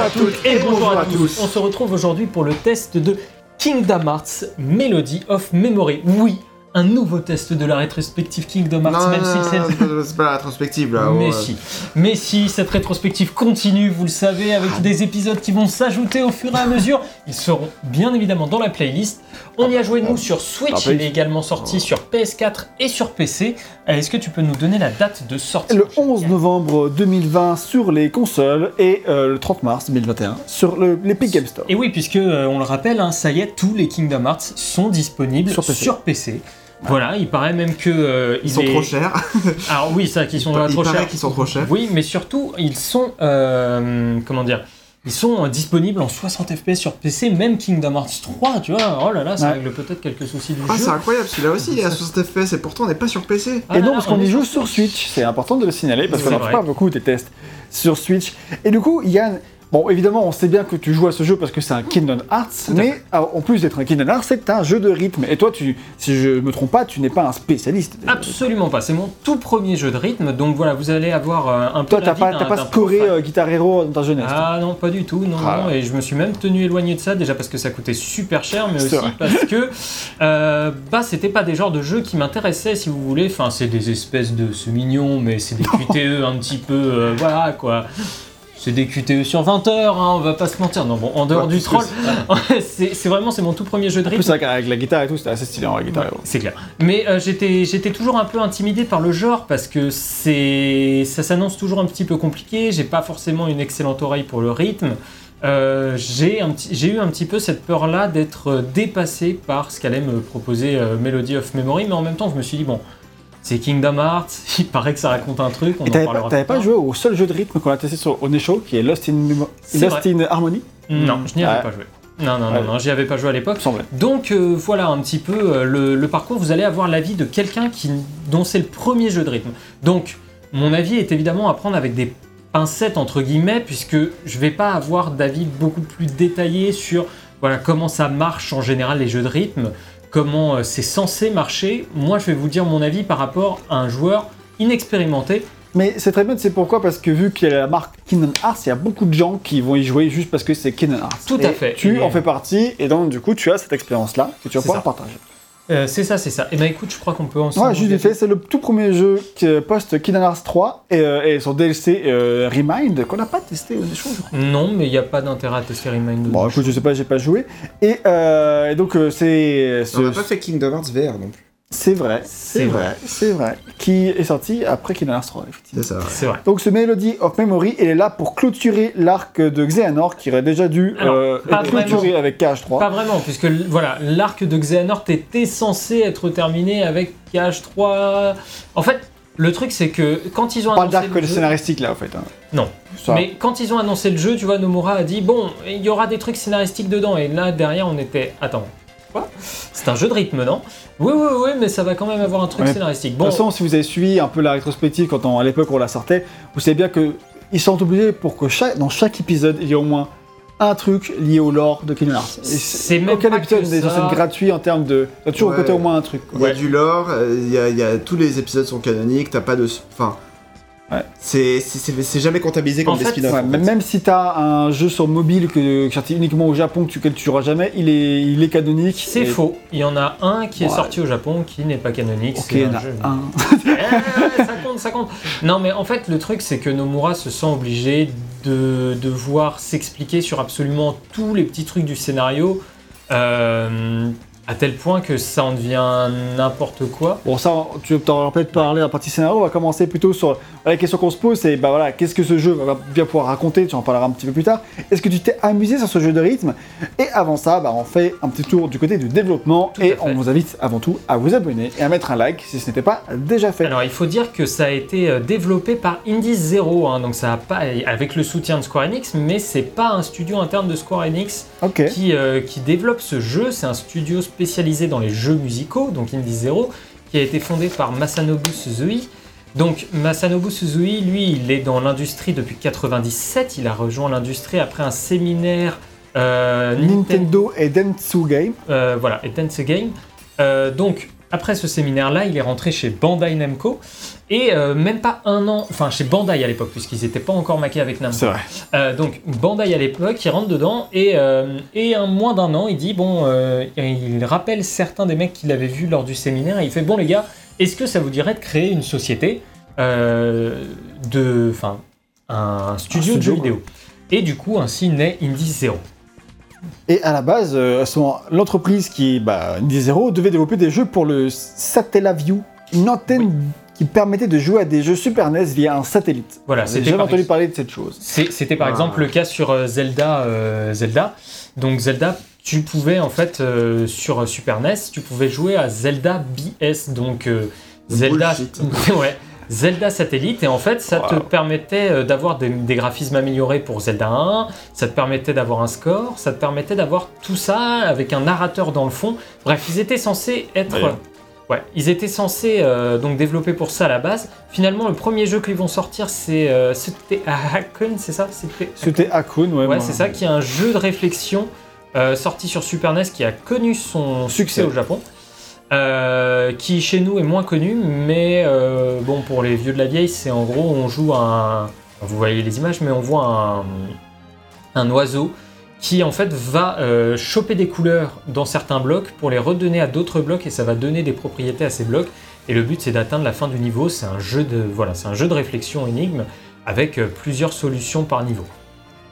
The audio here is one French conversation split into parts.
à toutes et bonjour à tous. On se retrouve aujourd'hui pour le test de Kingdom Hearts Melody of Memory. Oui, un nouveau test de la rétrospective Kingdom Hearts, Non, même si non, c'est... non, c'est pas- c'est pas la rétrospective là. Mais ouais. si, mais si, cette rétrospective continue, vous le savez, avec des épisodes qui vont s'ajouter au fur et à mesure. Ils seront bien évidemment dans la playlist. On y a joué nous sur Switch, il est également sorti sur PS4 et sur PC. Euh, Est-ce que tu peux nous donner la date de sortie Le 11 novembre 2020 sur les consoles et euh, le 30 mars 2021 sur le- l'Epic Game Store. Et oui, puisque euh, on le rappelle, hein, ça y est, tous les Kingdom Hearts sont disponibles Sur sur PC. Voilà, il paraît même que euh, Ils il sont est- trop chers. Alors oui, ça, qu'ils sont Il trop paraît chers. qu'ils sont trop chers. Oui, mais surtout, ils sont euh, comment dire Ils sont euh, disponibles en 60 FPS sur PC, même Kingdom Hearts 3, tu vois. Oh là là, ça Ouais. règle peut-être quelques soucis du Ah, jeu. c'est incroyable, celui-là aussi il est à 60 FPS et pourtant on n'est pas sur PC. Ah et là non, parce qu'on y joue sur Switch, c'est important de le signaler parce qu'on fait pas beaucoup des tests sur Switch. Et du coup, Yann, bon, évidemment, on sait bien que tu joues à ce jeu parce que c'est un Kingdom Hearts, mais ah, en plus d'être un Kingdom Hearts, c'est un jeu de rythme. Et toi, tu, si je me trompe pas, tu n'es pas un spécialiste. Absolument pas, c'est mon tout premier jeu de rythme, donc voilà, vous allez avoir euh, un peu Toi, la t'as pas, pas scoré euh, Guitar Hero dans ta jeunesse. toi? Ah non, pas du tout, non, Ah. non, et je me suis même tenu éloigné de ça, déjà parce que ça coûtait super cher, mais aussi vrai. parce que euh, bah, c'était pas des genres de jeux qui m'intéressaient, si vous voulez. Enfin, c'est des espèces de. C'est mignon, mais c'est des QTE un petit peu. euh, voilà quoi. C'est des QTE sur 20 heures, hein, on va pas se mentir. Non, bon, en dehors Ouais, du troll, c'est vraiment c'est mon tout premier jeu de En rythme. plus, avec, la guitare et tout, c'était assez stylé en la Guitar Hero. C'est clair. Mais euh, j'étais, toujours un peu intimidé par le genre parce que ça s'annonce toujours un petit peu compliqué. J'ai pas forcément une excellente oreille pour le rythme. Euh, j'ai, eu un petit peu cette peur-là d'être dépassé par ce qu'allait me proposer euh, Melody of Memory, mais en même temps, je me suis dit bon, c'est Kingdom Hearts. Il paraît que ça raconte un truc. On Et en t'avais parlera pas, t'avais joué au seul jeu de rythme qu'on a testé sur Oneshow, qui est Lost in, Memo- C'est Lost in Harmony, Non, je n'y avais Ouais. pas joué. Non, non, Ouais. non, non, j'y avais pas joué à l'époque. semblait. Donc euh, voilà un petit peu euh, le, le parcours. Vous allez avoir l'avis de quelqu'un qui, dont c'est le premier jeu de rythme. Donc mon avis est évidemment à prendre avec des pincettes entre guillemets, puisque je vais pas avoir d'avis beaucoup plus détaillé sur voilà comment ça marche en général les jeux de rythme, comment euh, c'est censé marcher. Moi je vais vous dire mon avis par rapport à un joueur inexpérimenté. Mais c'est très bien, c'est pourquoi? Parce que vu qu'il y a la marque Kingdom Hearts, il y a beaucoup de gens qui vont y jouer juste parce que c'est Kingdom Hearts. Tout à Et fait. Tu Et- en fais partie, et donc du coup, tu as cette expérience-là que tu vas C'est pouvoir ça. partager. Euh, c'est ça, c'est ça. Et ben écoute, je crois qu'on peut ensemble. Ouais, juste vite fait, c'est le tout premier jeu euh, post Kingdom Hearts 3 et, euh, et son DLC euh, Remind qu'on n'a pas testé je crois. Non, mais il n'y a pas d'intérêt à tester Remind. Bon, écoute, je sais pas, j'ai pas joué. Et, euh, et donc, euh, c'est. On n'a pas fait Kingdom Hearts VR non plus. C'est vrai, C'est vrai, c'est vrai. Qui est sorti après Kingdom Hearts 3, effectivement. C'est ça. ouais. C'est vrai. Donc ce Melody of Memory, il est là pour clôturer l'arc de Xehanort qui aurait déjà dû Alors, euh, pas être clôturé avec KH3. Pas vraiment, puisque voilà, l'arc de Xehanort était censé être terminé avec KH3. En fait, le truc c'est que quand ils ont annoncé d'arc le jeu, scénaristique là en fait. hein. Non. Ça. mais quand ils ont annoncé le jeu, tu vois, Nomura a dit bon, il y aura des trucs scénaristiques dedans, et là derrière on était, attends, quoi C'est un jeu de rythme, non Oui, oui, oui, mais ça va quand même avoir un truc Ouais. scénaristique. De Bon, toute façon, si vous avez suivi un peu la rétrospective quand on, à l'époque on la sortait, vous savez bien que ils sont obligés pour que chaque, dans chaque épisode il y ait au moins un truc lié au lore de Kingdom Hearts. Et C'est même aucun pas épisode que n'est censé ça. être gratuit en termes de. T'as toujours Ouais. côté au moins un truc. quoi. Il y a Ouais. du lore, euh, il y a, il y a- tous les épisodes sont canoniques, t'as pas de. Enfin. Ouais. C'est jamais comptabilisé comme En des fait, spin-offs. Ouais, même si t'as un jeu sur mobile que, qui est sorti uniquement au Japon, que tu, que tu joueras jamais, il est, il est canonique. c'est Et- faux. Il y en a un qui est Ouais. sorti au Japon qui n'est pas canonique. Ok, c'est il y en un a jeu- un. Eh, ça compte, ça compte. Non, mais en fait, le truc, c'est que Nomura se sent obligé de devoir s'expliquer sur absolument tous les petits trucs du scénario, euh, à tel point que ça en devient n'importe quoi. Bon, ça, tu t'en peut-être parler à la partie scénario. On va commencer plutôt sur la question qu'on se pose c'est bah voilà, qu'est-ce que ce jeu va bien pouvoir raconter? Tu en parleras un petit peu plus tard. Est-ce que tu t'es amusé sur ce jeu de rythme? Et avant ça, bah, on fait un petit tour du côté du développement Tout et on vous invite avant tout à vous abonner et à mettre un like si ce n'était pas déjà fait. Alors, il faut dire que ça a été euh, développé par Indies Zero, hein, donc ça a pas, avec le soutien de Square Enix, mais c'est pas un studio interne de Square Enix. qui, euh, qui développe ce jeu. C'est un studio spécialisé dans les jeux musicaux, donc Indie Zero, qui a été fondé par Masanobu Suzui. Donc Masanobu Suzui, lui, il est dans l'industrie depuis 97. Il a rejoint l'industrie après un séminaire euh, Nintendo. Et Dentsu Game. Euh, voilà, et Dance Game. Euh, donc après ce séminaire-là, il est rentré chez Bandai Namco. Et euh, même pas un an, enfin chez Bandai à l'époque, puisqu'ils n'étaient pas encore maqués avec Namco. C'est vrai. Euh, donc Bandai à l'époque, il rentre dedans et, euh, et un moins d'un an, il dit bon, euh, il rappelle certains des mecs qu'il avait vus lors du séminaire et il fait bon les gars, est-ce que ça vous dirait de créer une société euh, de, enfin, un studio, de jeux vidéo Et du coup, ainsi naît Indie Zero. Et à la base, euh, à ce moment, l'entreprise qui, bah, Indie Zero, devait développer des jeux pour le Satellaview, une antenne qui permettait de jouer à des jeux Super NES via un satellite. Voilà, J'ai c'était jamais par entendu ex- parler de cette chose. C'est- C'était par Ah. exemple le cas sur euh, Zelda, euh, Zelda. Donc Zelda, tu pouvais en fait euh, sur Super NES, tu pouvais jouer à Zelda BS, donc euh, Zelda, ouais, Zelda satellite, et en fait ça te permettait d'avoir des, des graphismes améliorés pour Zelda 1, ça te permettait d'avoir un score, ça te permettait d'avoir tout ça avec un narrateur dans le fond. Bref, ils étaient censés être. Ouais, ils étaient censés euh, donc développer pour ça à la base. Finalement, le premier jeu qu'ils vont sortir, c'est euh, c'était Hakun, c'est ça? C'était Hakun, ouais. Ouais, c'est ça, qui est un jeu de réflexion euh, sorti sur Super NES qui a connu son succès Succès. au Japon. Qui chez nous est moins connu, mais bon, pour les vieux de la vieille, c'est en gros, on joue un. Vous voyez les images, mais on voit un, un oiseau qui en fait va euh, choper des couleurs dans certains blocs pour les redonner à d'autres blocs et ça va donner des propriétés à ces blocs. Et le but c'est d'atteindre la fin du niveau. C'est un jeu de voilà, c'est un jeu de réflexion énigme avec euh, plusieurs solutions par niveau.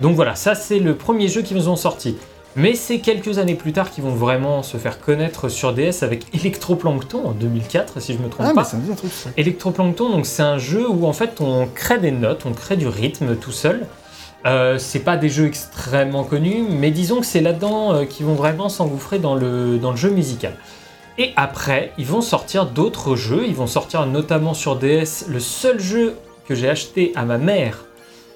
Donc voilà, ça c'est le premier jeu qu'ils ont sorti. Mais c'est quelques années plus tard qu'ils vont vraiment se faire connaître sur DS avec Electroplankton en 2004, si je me trompe Ah, pas. mais ça me dit un truc, ça. Electroplankton, donc c'est un jeu où en fait on crée des notes, on crée du rythme tout seul. Euh, c'est pas des jeux extrêmement connus, mais disons que c'est là-dedans euh, qu'ils vont vraiment s'engouffrer dans le, dans le jeu musical. Et après, ils vont sortir d'autres jeux. Ils vont sortir notamment sur DS. Le seul jeu que j'ai acheté à ma mère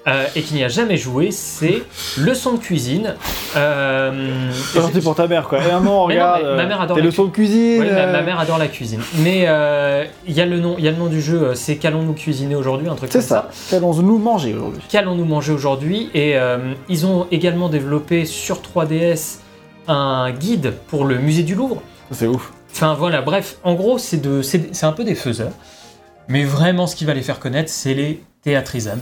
euh, et qui n'y a jamais joué, c'est Leçon de cuisine. Euh, C'est gentil pour ta mère, quoi. Et Mais non, regarde. mais ma mère adore Tes la leçons de cuisine. ma, euh, ma mère adore la cuisine. Mais euh, il y, a le nom- y a le nom du jeu, euh, c'est Qu'allons-nous cuisiner aujourd'hui Un truc C'est comme ça. ça. Qu'allons-nous manger aujourd'hui? Qu'allons-nous manger aujourd'hui? Et euh, ils ont également développé sur 3DS un guide pour le musée du Louvre. C'est ouf. Enfin voilà, bref, en gros, c'est c'est c'est un peu des faiseurs. Mais vraiment, ce qui va les faire connaître, c'est les théâtrismes.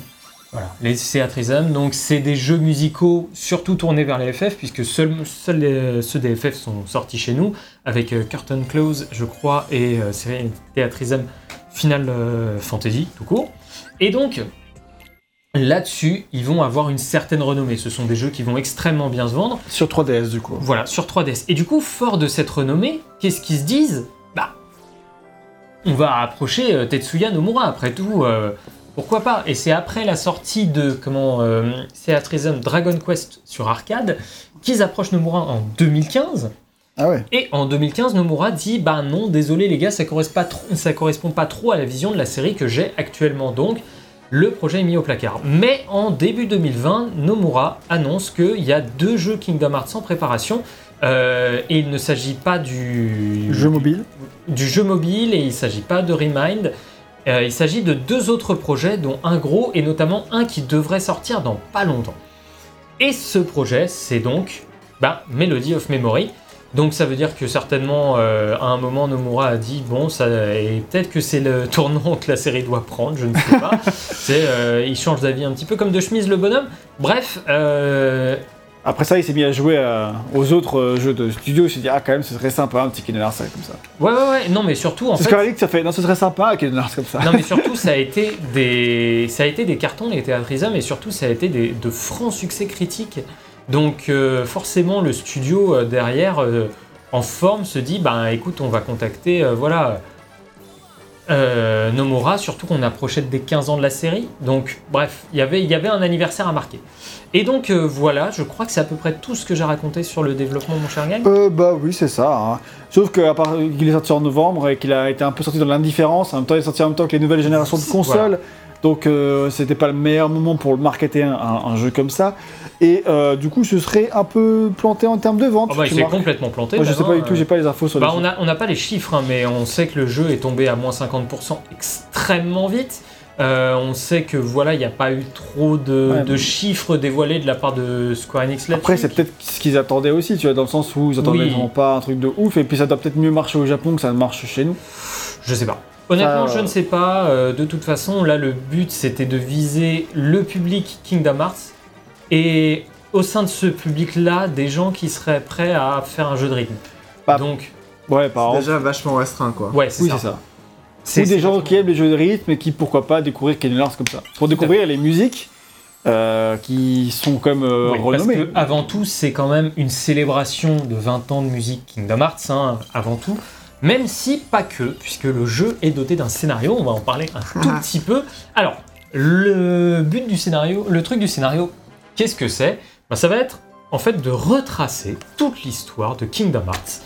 Voilà, les théâtrismes, donc c'est des jeux musicaux surtout tournés vers les FF, puisque seuls les- ceux des FF sont sortis chez nous, avec euh, Curtain Close, je crois, et euh, Théâtrisme Final euh, Fantasy, tout court. Et donc, là-dessus, ils vont avoir une certaine renommée. Ce sont des jeux qui vont extrêmement bien se vendre. Sur 3DS, du coup. Voilà, sur 3DS. Et du coup, fort de cette renommée, qu'est-ce qu'ils se disent? Bah, on va approcher euh, Tetsuya Nomura, après tout, pourquoi pas Et c'est après la sortie de, comment, euh, Theatrism Dragon Quest sur arcade, qu'ils approchent Nomura en 2015. Ah ouais. Et en 2015, Nomura dit Bah non, désolé les gars, ça correspond pas trop, ça correspond pas trop à la vision de la série que j'ai actuellement. Donc, le projet est mis au placard. Mais en début 2020, Nomura annonce qu'il y a deux jeux Kingdom Hearts en préparation. euh, et il ne s'agit pas du Jeu mobile. du jeu mobile et il ne s'agit pas de Remind. Euh, il s'agit de deux autres projets, dont un gros et notamment un qui devrait sortir dans pas longtemps. Et ce projet, c'est donc bah, Melody of Memory. Donc ça veut dire que certainement, euh, à un moment, Nomura a dit bon, ça, et peut-être que c'est le tournant que la série doit prendre, je ne sais pas. c'est, euh, il change d'avis un petit peu comme de chemise le bonhomme. Bref, Après ça, il s'est mis à jouer à- aux autres euh, jeux de studio. Il s'est dit, ah, quand même, ce serait sympa un petit Kingdom Hearts comme ça. ouais, ouais, ouais, non, mais surtout en C'est ce fait. que ça fait. Non, ce serait sympa un Kingdom Hearts comme ça. Non mais surtout ça a été des ça a été des cartons les théâtrismes et surtout ça a été des, de francs succès critiques. Donc euh, forcément le studio euh, derrière euh, en forme se dit bah écoute on va contacter euh, voilà euh, Nomura surtout qu'on approchait des 15 ans de la série. Donc bref, il y avait il y avait un anniversaire à marquer. Et donc euh, voilà, je crois que c'est à peu près tout ce que j'ai raconté sur le développement mon cher Gaël. Euh, bah oui, c'est ça. hein. Sauf qu'à part qu'il est sorti en novembre et qu'il a été un peu sorti dans l'indifférence, en même temps, il est sorti en même temps que les nouvelles générations de consoles. Donc, euh, c'était pas le meilleur moment pour le marketer un, un- un jeu comme ça. Et euh, du coup, ce serait un peu planté en termes de vente. Oh, bah, il tu s'est marques. complètement planté. Moi, je sais pas du tout, j'ai pas les infos sur Bah, les on n'a on n'a pas les chiffres, hein, mais on sait que le jeu est tombé à moins 50% extrêmement vite. Euh, on sait que voilà, il n'y a pas eu trop de, Ouais, de mais- chiffres dévoilés de la part de Square Enix là-dessus. Après, c'est peut-être ce qu'ils attendaient aussi, tu vois, dans le sens où ils attendaient Oui. vraiment pas un truc de ouf, et puis ça doit peut-être mieux marcher au Japon que ça marche chez nous. Je sais pas. Honnêtement, Ça, je ne sais pas. Euh, de toute façon, là, le but, c'était de viser le public Kingdom Hearts. Et au sein de ce public-là, des gens qui seraient prêts à faire un jeu de rythme. Bah, Donc, Ouais, par déjà vachement restreint, quoi. ouais, c'est Oui, ça. C'est des gens qui aiment les jeux de rythme et qui, pourquoi pas, découvrir Kingdom Hearts comme ça. Pour découvrir les musiques euh, qui sont comme euh, Oui, parce renommées. que avant tout, c'est quand même une célébration de 20 ans de musique Kingdom Hearts, hein, avant tout. Même si pas que, puisque le jeu est doté d'un scénario, on va en parler un tout petit peu. Alors, le but du scénario, le truc du scénario, qu'est-ce que c'est? Ben, Ça va être en fait de retracer toute l'histoire de Kingdom Hearts.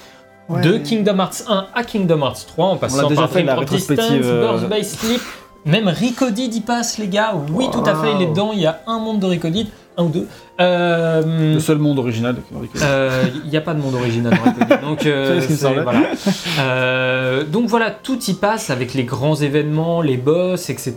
Ouais. De Kingdom Hearts 1 à Kingdom Hearts 3, en passant déjà par fait la Distance, euh, Birth by Sleep, même Ricodid y passe, les gars. Oui, tout à fait, il est dedans. Il y a un monde de Ricodid, un ou deux. Euh, Le seul monde original de Kingdom Hearts. euh, Il n'y a pas de monde original dans Ricodid, donc euh, voilà. Euh, donc voilà, tout y passe avec les grands événements, les boss, etc.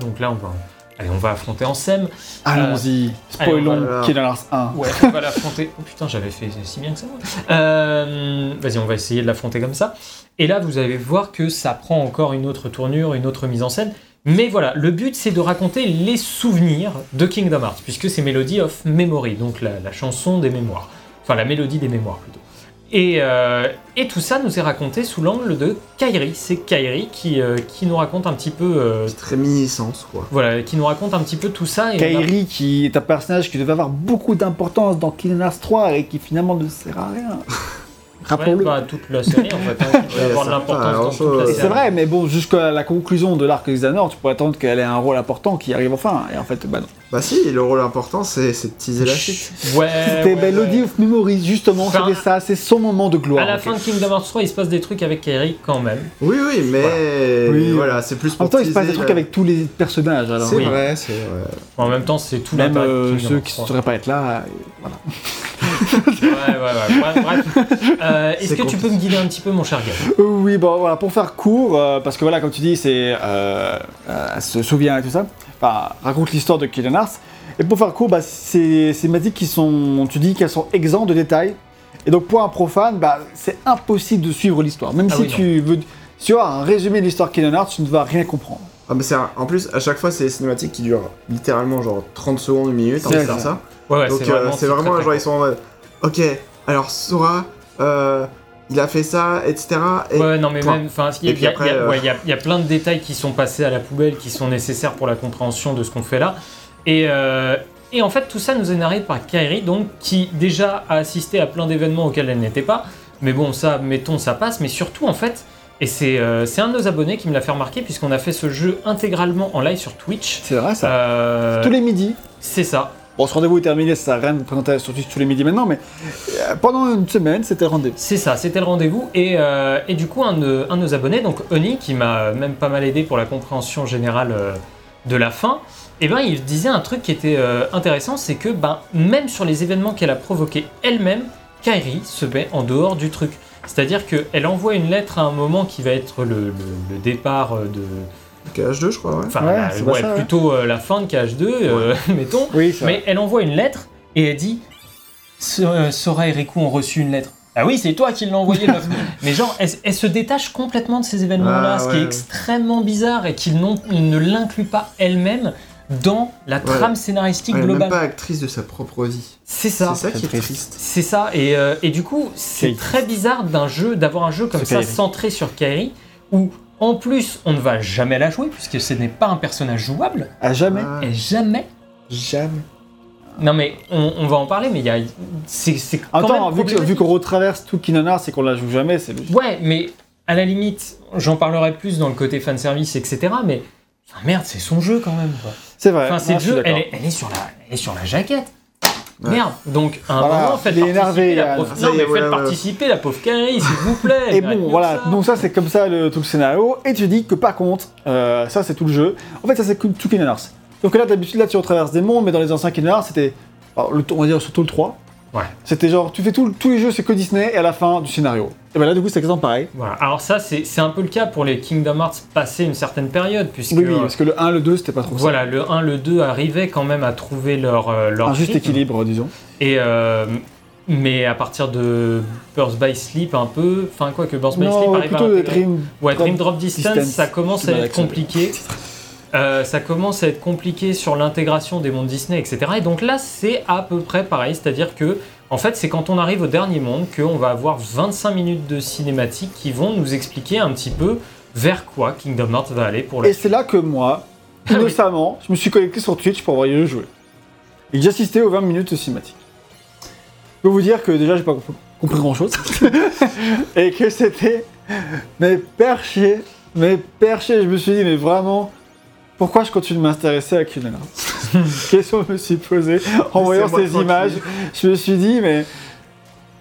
Donc là, on va, allez, on va affronter en SEM. Allons-y, allez, spoilons on va- Kingdom Hearts 1. Ouais, on va l'affronter. Oh putain, j'avais fait si bien que ça. Euh, Vas-y, on va essayer de l'affronter comme ça. Et là, vous allez voir que ça prend encore une autre tournure, une autre mise en scène. Mais voilà, le but c'est de raconter les souvenirs de Kingdom Hearts, puisque c'est Melody of Memory, donc la, la chanson des mémoires. Enfin, la mélodie des mémoires plutôt. Et, euh, et tout ça nous est raconté sous l'angle de Kairi. C'est Kairi qui, euh, qui nous raconte un petit peu. euh, Petite réminiscence, quoi. voilà, qui nous raconte un petit peu tout ça. Et on a- Kairi, qui est un personnage qui devait avoir beaucoup d'importance dans Kingdom Hearts 3 et qui finalement ne sert à rien. Rappelons-le. Ouais, bah, toute la série en fait, hein, Ouais, avoir de l'importance dans série. c'est vrai, mais bon, jusqu'à la conclusion de l'arc Xanor, tu pourrais attendre qu'elle ait un rôle important qui arrive enfin. Et en fait, bah non. Bah si, le rôle important, c'est de teaser la suite. Ouais. C'était ouais, Melody ouais. of Memories, justement, Enfin, c'était ça, c'est son moment de gloire. À la en fin de Kingdom Hearts 3, il se passe des trucs avec Kairi quand même. Oui, oui, mais Oui. voilà, c'est plus En pour même temps, il se passe des trucs la- avec tous les personnages. Alors, C'est Oui. vrai, c'est vrai. En même temps, c'est tout Même euh, ceux qui ne 3. sauraient pas être là. euh, voilà. Ouais, ouais, ouais. Bref. bref. Euh, Est-ce que tu peux me guider un petit peu, mon cher Euh, oui, bon, voilà, pour faire court, euh, parce que voilà, comme tu dis, c'est. Euh, euh, se souvient et tout ça. Enfin, raconte l'histoire de Kingdom Hearts. Et pour faire court, bah, c'est c'est thématiques qui sont. Tu dis qu'elles sont exemptes de détails. Et donc, pour un profane, bah, c'est impossible de suivre l'histoire. Même Ah si oui, tu veux. Si tu as un résumé de l'histoire de Kingdom Hearts, tu ne vas rien comprendre. Ah, mais c'est un- en plus, à chaque fois, c'est des cinématiques qui durent littéralement genre 30 secondes, une minute, C'est hein, ça. c'est ça. Ouais, ouais, Donc c'est euh, vraiment, c'est très, vraiment, très genre, ils sont en mode, ok, alors Sora, euh, il a fait ça, etc. Et Ouais, non, mais point. même, enfin, il y, a- euh, ouais, y y plein de détails qui sont passés à la poubelle, qui sont nécessaires pour la compréhension de ce qu'on fait là. Et, euh, et en fait, tout ça nous est narré par Kairi, donc, qui déjà a assisté à plein d'événements auxquels elle n'était pas. Mais bon, ça, mettons, ça passe. Mais surtout, en fait, et c'est euh, c'est un de nos abonnés qui me l'a fait remarquer, puisqu'on a fait ce jeu intégralement en live sur Twitch. C'est vrai, ça. Euh, Tous les midis. C'est ça. Bon, ce rendez-vous est terminé, ça rien de présenter sur tous les midis maintenant, mais euh, pendant une semaine, c'était le rendez-vous. C'est ça, c'était le rendez-vous. Et, euh, du coup, un de, nos abonnés, donc Oni, qui m'a même pas mal aidé pour la compréhension générale euh, de la fin, et ben, il disait un truc qui était intéressant, c'est que ben, même sur les événements qu'elle a provoqués elle-même, Kairi se met en dehors du truc. C'est-à-dire qu'elle envoie une lettre à un moment qui va être le, départ de... KH2, je crois, ouais. Enfin, Ouais, la- ouais, ça, ouais. plutôt euh, la fin de KH2, euh, mettons. Oui. Mais elle envoie une lettre et elle dit euh, Sora et Riku ont reçu une lettre. Ah oui, c'est toi qui l'as envoyé. Mais genre, elle, elle se détache complètement de ces événements-là, Ah, ce qui est ouais. extrêmement bizarre et qu'ils n'ont- ne l'inclut pas elle-même dans la trame scénaristique Elle est même globale. pas actrice de sa propre vie. C'est ça. C'est ça qui est triste. C'est ça, et, euh, et du coup, c'est très bizarre d'un jeu, d'avoir un jeu comme ça Kairi. centré sur Kairi, où en plus on ne va jamais la jouer puisque ce n'est pas un personnage jouable, À jamais. Ah, et jamais. jamais. Non mais on, on va en parler, mais il y a, c'est c'est quand même même vu que- vu problématique. qu'on retraverse tout Hearts et qu'on la joue jamais, c'est logique. Ouais, mais à la limite, j'en parlerai plus dans le côté fanservice, etc. Mais enfin, merde, c'est son jeu quand même. Quoi. C'est vrai. Enfin, c'est le jeu, elle d'accord. est, elle est sur la, elle est sur la jaquette. Ouais. Merde. Donc à un Voilà, moment, faites il est énervé, participer la pauvre. Ça Non, mais voilà, faites participer la pauvre Kairi, s'il vous plaît. Et bon, voilà, ça. donc ça c'est comme ça le, tout le scénario, et tu dis que par contre, euh, ça c'est tout le jeu, en fait ça c'est tout Kingdom Hearts. Donc là d'habitude là tu retraverses des mondes, mais dans les anciens Kingdom Hearts c'était, on va dire surtout le 3, Ouais. C'était genre, tu fais tout, tous les jeux, c'est que Disney, et à la fin, du scénario. Et ben là, du coup, c'est exactement pareil. Voilà. Alors ça, c'est c'est un peu le cas pour les Kingdom Hearts passé une certaine période, puisque Oui, oui, parce que le 1, le 2, c'était pas trop ça. voilà, le 1, le 2 arrivaient quand même à trouver leur, euh, leur Un juste rythme. équilibre, disons. Et euh, mais à partir de Birth by Sleep un peu, enfin quoi que Birth by Sleep Non, arrive plutôt à Dream. Ouais, Drop Dream Drop Distance, Distance. ça commence à être compliqué. Euh, ça commence à être compliqué sur l'intégration des mondes Disney, etc. Et donc là, c'est à peu près pareil, c'est-à-dire que, en fait, c'est quand on arrive au dernier monde qu'on va avoir 25 minutes de cinématique qui vont nous expliquer un petit peu vers quoi Kingdom Hearts va aller pour la Et c'est là que moi, Ah oui. innocemment, je me suis connecté sur Twitch pour voir le jouer. Et assisté aux 20 minutes de cinématique. Je peux vous dire que déjà, j'ai pas comp- compris grand chose. et que c'était. Mais perché, mais perché. Je me suis dit, mais vraiment, pourquoi je continue de m'intéresser à Kingdom Hearts Question que je me suis posée en voyant ces tranquille. images. Je me suis dit, mais.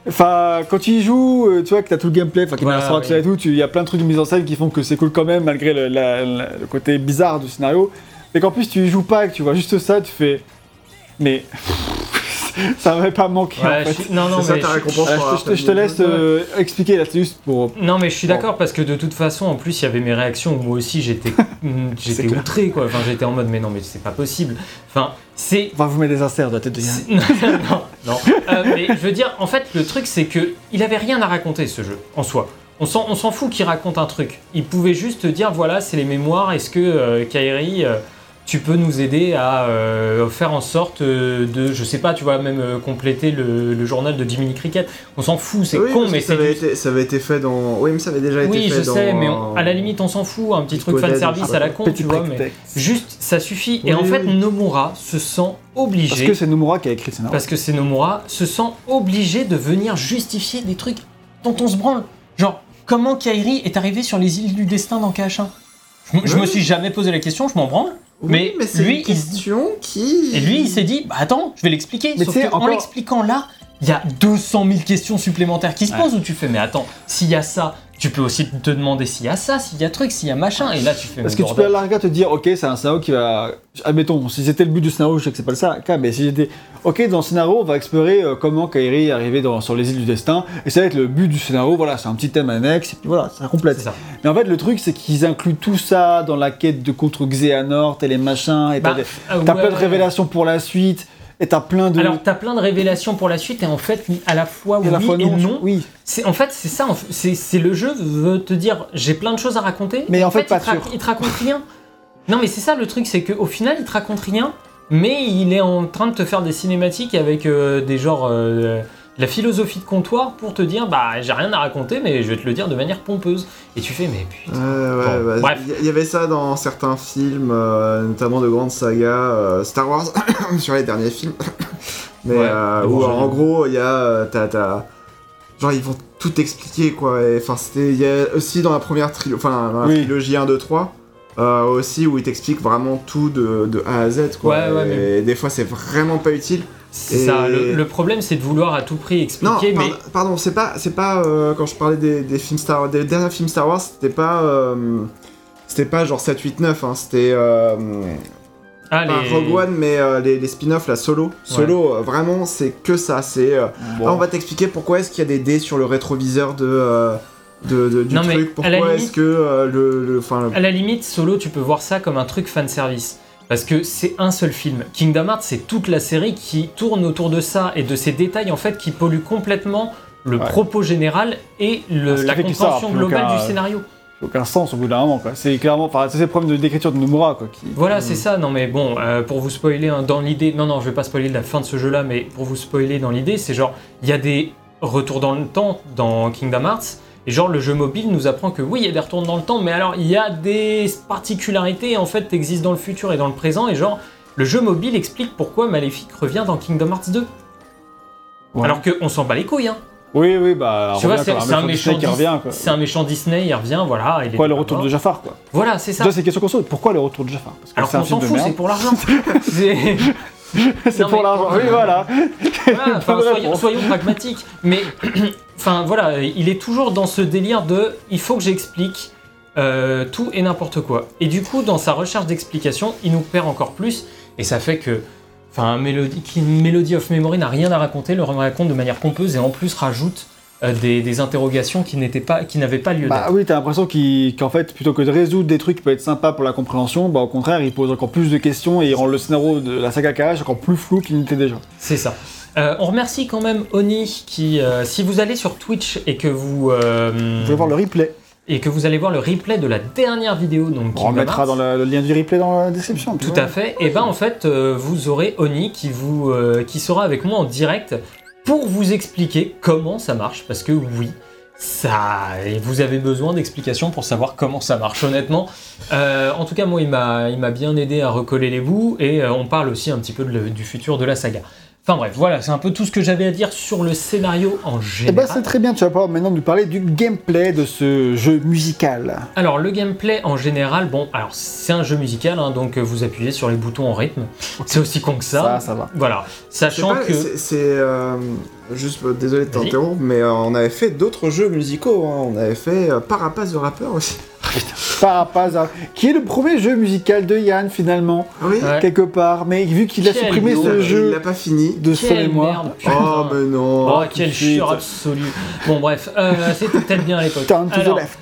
Enfin, quand tu y joues, euh, tu vois que t'as tout le gameplay, enfin, qu'il y a Ouais, oui. et tout, il y a plein de trucs de mise en scène qui font que c'est cool quand même, malgré le, la- la- le côté bizarre du scénario. Mais qu'en plus, tu y joues pas et que tu vois juste ça, tu fais. Mais. ça m'avait pas manqué Ouais, en je fait. suis- Non, non, C'est ça mais ta je- récompense pour je, te, je te avoir laisse euh, expliquer là, c'est juste pour. Non mais je suis Bon. d'accord parce que de toute façon en plus il y avait mes réactions où moi aussi j'étais mm, j'étais outré quoi enfin j'étais en mode mais non mais c'est pas possible enfin c'est On va vous mettre des inserts de la tête de Yann. c'est- non non Euh, mais je veux dire en fait le truc c'est que il avait rien à raconter ce jeu en soi on s'en on s'en fout qu'il raconte un truc il pouvait juste dire voilà c'est les mémoires est-ce que euh, Kairi euh, tu peux nous aider à euh, faire en sorte euh, de, je sais pas, tu vois, même euh, compléter le, le journal de Jiminy Cricket. On s'en fout, c'est Oui, con, mais c'est avait, du- été, ça avait été fait dans. Oui, mais ça avait déjà été Oui, fait je dans. sais, mais on- à la limite, on s'en fout. Un petit truc fan service je sais à la con, tu vois, mais juste, ça suffit. Et Oui, en fait, oui. Nomura se sent obligé, Parce que c'est Nomura qui a écrit le scénario. parce que c'est Nomura, se sent obligé de venir justifier des trucs dont on se branle. Genre, comment Kairi est arrivé sur les îles du destin dans KH1 je, je me Oui. suis jamais posé la question, je m'en branle. Oui, mais mais c'est lui, une il- question qui. Et lui, il s'est dit, bah attends, je vais l'expliquer. Mais Sauf que en l'expliquant là, il y a 200 000 questions supplémentaires qui se Ouais. posent où tu fais, mais attends, s'il y a ça, tu peux aussi te demander s'il y a ça, s'il y a truc, s'il y a machin. Et là, tu fais. Parce que tu peux à la rigueur te dire, ok, c'est un scénario qui va. Admettons, si c'était le but du scénario, je sais que c'est pas le cas, mais si j'étais. Ok, dans le scénario, on va explorer euh, comment Kairi est arrivé dans- sur les îles du destin, et ça va être le but du scénario, voilà, c'est un petit thème annexe, et puis voilà, ça complète. Ça. Mais en fait, le truc, c'est qu'ils incluent tout ça dans la quête de contre Xehanort et les machins, et t'as Bah, ah, ouais, plein de ouais. révélations pour la suite, et t'as plein de. Alors, t'as plein de révélations pour la suite, et en fait, à la fois et oui à la fois et non. Oui. C'est en fait c'est ça, en fait, c'est le jeu veut te dire j'ai plein de choses à raconter, Mais en fait, pas il, te sûr. il te raconte rien. Non mais c'est ça le truc, c'est qu'au final il te raconte rien, mais il est en train de te faire des cinématiques avec euh, des genres euh, la philosophie de comptoir pour te dire bah j'ai rien à raconter mais je vais te le dire de manière pompeuse. Et tu fais mais putain. Ouais, ouais, Bon, bah, bref. Il y- y avait ça dans certains films, euh, notamment de grandes sagas, euh, Star Wars, sur les derniers films. Mais Ouais, euh, où bon, en gros, il y a. Genre, ils vont tout expliquer, quoi. et, Enfin, c'était. Il y a aussi dans la première trilogie, enfin, dans la Oui. trilogie 1, 2, 3. euh, aussi où ils t'expliquent vraiment tout de, de A à Z quoi. Ouais, ouais, et des fois c'est vraiment pas utile. C'est Et- ça, le, le problème c'est de vouloir à tout prix Non, expliquer mais pardon, c'est pas, c'est pas euh, quand je parlais des, des films Star, des derniers films Star Wars, c'était pas, euh, c'était pas genre 7, 8, 9, hein, c'était euh, ah, pas les- Rogue One, mais euh, les, les spin-offs, la Solo. Solo, euh, vraiment, c'est que ça. C'est, euh, Bon. là, on va t'expliquer pourquoi est-ce qu'il y a des dés sur le rétroviseur de, euh, de, de- du Non, truc, pourquoi limite- est-ce que euh, le, le, enfin, le- À la limite, Solo, tu peux voir ça comme un truc fan service. Parce que c'est un seul film. Kingdom Hearts, c'est toute la série qui tourne autour de ça et de ces détails en fait qui polluent complètement le Ouais. propos général et le- Ah, la ça compréhension globale aucun- du scénario. aucun sens au bout d'un moment quoi. C'est clairement, enfin c'est le problème de d'écriture de Nomura quoi. Qui... Voilà, c'est ça. Non, mais bon, euh, pour vous spoiler hein, dans l'idée, non, non, je vais pas spoiler la fin de ce jeu-là, mais pour vous spoiler dans l'idée, c'est genre, il y a des retours dans le temps dans Kingdom Hearts, et genre, le jeu mobile nous apprend que oui, il y a des retours dans le temps, mais alors, il y a des particularités, en fait, existent dans le futur et dans le présent, et genre, le jeu mobile explique pourquoi Maléfique revient dans Kingdom Hearts 2. Ouais. Alors qu'on s'en bat les couilles, hein. Oui oui bah Tu vois, c'est un Disney méchant qui revient. C'est un méchant Disney, il revient, voilà. il est Pourquoi le retour de Jafar quoi? Voilà, c'est ça. C'est question qu'on se pose. Pourquoi le retour de Parce que Alors qu'on s'en fout, c'est pour l'argent. C'est- pour mais- l'argent. Oui voilà. Soyons, pragmatiques. Mais, enfin voilà, il est toujours dans ce délire de il faut que j'explique euh, tout et n'importe quoi. Et du coup, dans sa recherche d'explication, il nous perd encore plus. Et ça fait que, enfin, Melody, Melody of Memory n'a rien à raconter, le raconte de manière pompeuse et en plus rajoute euh, des, des interrogations qui n'étaient pas, qui n'avaient pas lieu Bah d'être. oui, t'as l'impression qu'en fait, plutôt que de résoudre des trucs qui peuvent être sympas pour la compréhension, bah au contraire, il pose encore plus de questions et il rend le scénario de la saga encore plus flou qu'il n'était déjà. C'est ça. Euh, on remercie quand même Oni qui, euh, si vous allez sur Twitch et que vous, Vous pouvez voir le replay. et que vous allez voir le replay de la dernière vidéo, donc On Hearts, dans le, le lien du replay dans la description. Tout à fait. Et ben en fait, euh, vous aurez Oni qui vous, euh, qui sera avec moi en direct pour vous expliquer comment ça marche, parce que oui. Ça, vous avez besoin d'explications pour savoir comment ça marche, honnêtement. Euh, en tout cas, moi, il m'a, bien aidé à recoller les bouts et euh, on parle aussi un petit peu du futur de la saga. Enfin bref, voilà, c'est un peu tout ce que j'avais à dire sur le scénario en général. bah c'est très bien, tu vas pouvoir maintenant nous parler du gameplay de ce jeu musical. Alors le gameplay en général, bon, alors c'est un jeu musical, hein, donc euh, vous appuyez sur les boutons en rythme. C'est aussi con que ça. Ça, ça va. Voilà, sachant pas, que c'est- euh, juste, euh, désolé de t'interrompre, mais euh, on avait fait d'autres jeux musicaux. hein. On avait fait euh, Parapace de rappeur aussi. Par hasard. Qui est le premier jeu musical de Yann finalement, Ah oui quelque part. Mais vu qu'il a supprimé ce Il jeu l'a pas fini. de son mémoire. Oh, mais non. Oh, quel chieur absolu. Bon, bref, euh, c'était peut-être bien à l'époque. Turn to the Alors, left.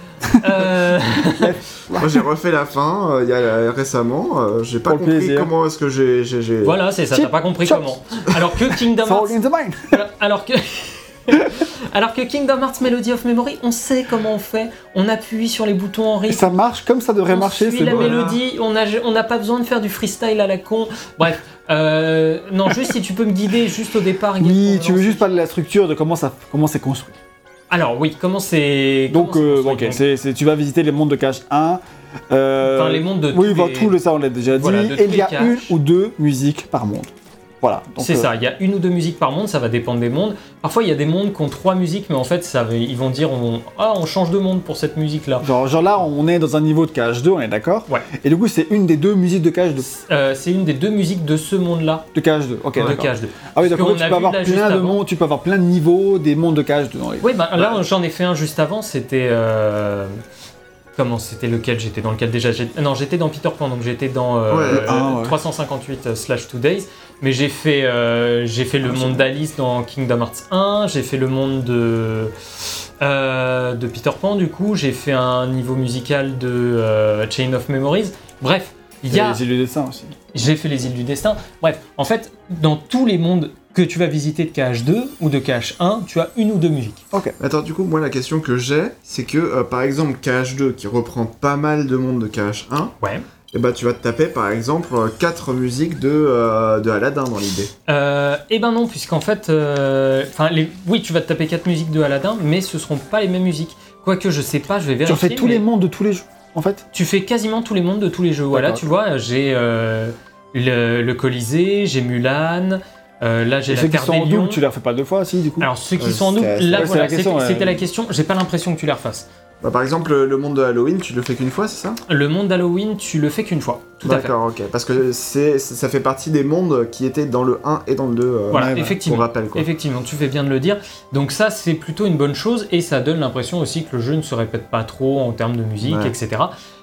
euh, Moi j'ai refait la fin euh, il y a récemment. euh, j'ai pas Pour compris plaisir. comment est-ce que j'ai. voilà, c'est ça, t'as pas compris comment. Alors que Kingdom Hearts. in the mind. alors- Alors que. Alors que Kingdom Hearts Melody of Memory, on sait comment on fait. On appuie sur les boutons en rythme. ça marche comme ça devrait on marcher. suit C'est la beau. mélodie, on n'a on n'a pas besoin de faire du freestyle à la con. Bref, euh, non, juste si tu peux me guider juste au départ. Oui, tu veux juste parler de la structure, de comment ça, comment c'est construit. Alors oui, comment c'est. Donc, euh, ok, donc tu vas visiter les mondes de cache 1. euh, Enfin, les mondes de Oui, tous les- tout le ça on l'a déjà dit. Voilà, et il y a une ou deux musiques par monde. Voilà. C'est euh, ça, il y a une ou deux musiques par monde, ça va dépendre des mondes. Parfois, il y a des mondes qui ont trois musiques, mais en fait, ça, ils vont dire on, ah, on change de monde pour cette musique-là. Genre, genre là, on est dans un niveau de cache 2, on est d'accord Ouais. Et du coup, c'est une des deux musiques de cache 2. Euh, c'est une des deux musiques de ce monde-là, De cache 2, ok, de d'accord. Cage 2. Ah oui, d'accord, tu peux avoir plein de mondes, tu peux avoir plein de niveaux des mondes de cache 2 dans les. Oui, bah, là, j'en ai fait un juste avant, c'était. euh, Comment c'était lequel J'étais dans lequel déjà Non, j'étais dans Peter Pan, donc j'étais dans euh, Ouais, le un, ouais. 358 slash 2 days. Mais j'ai fait, euh, j'ai fait le Ah, monde d'Alice dans Kingdom Hearts 1, j'ai fait le monde de, euh, de Peter Pan, du coup, j'ai fait un niveau musical de euh, Chain of Memories. Bref, il y a. les îles du dessin aussi. J'ai fait les îles du destin. Bref, en fait, dans tous les mondes que tu vas visiter de KH2 ou de KH1, tu as une ou deux musiques. Attends, du coup, moi la question que j'ai, c'est que euh, par exemple KH2 qui reprend pas mal de monde de KH1, Ouais. et bah tu vas te taper par exemple 4 musiques de, euh, de Aladdin dans l'idée. Euh, eh ben non, puisqu'en fait, euh, enfin, les... oui, tu vas te taper quatre musiques de Aladdin, mais ce seront pas les mêmes musiques. Quoique, je sais pas, je vais Tu vérifier. refais tous mais les mondes de tous les jeux, en fait? Tu fais quasiment tous les mondes de tous les jeux. Voilà, tu vois, j'ai euh, le, le Colisée, j'ai Mulan, euh, là j'ai la ceux qui Terre sont des en Lions. double, tu les refais pas deux fois, si, du coup Alors ceux qui sont en double, c'était- là voilà, la question, c'était ouais. c'était la question. J'ai pas l'impression que tu les refasses. Bah, par exemple, le, monde de Halloween, tu le fais qu'une fois, c'est ça? Le monde d'Halloween, tu le fais qu'une fois. Tout à fait. D'accord, ok. Parce que c'est, ça fait partie des mondes qui étaient dans le 1 et dans le 2. euh, Voilà, Ouais, effectivement. Pour rappel, quoi. Effectivement, tu fais bien de le dire. Donc ça, c'est plutôt une bonne chose et ça donne l'impression aussi que le jeu ne se répète pas trop en termes de musique, Ouais. etc.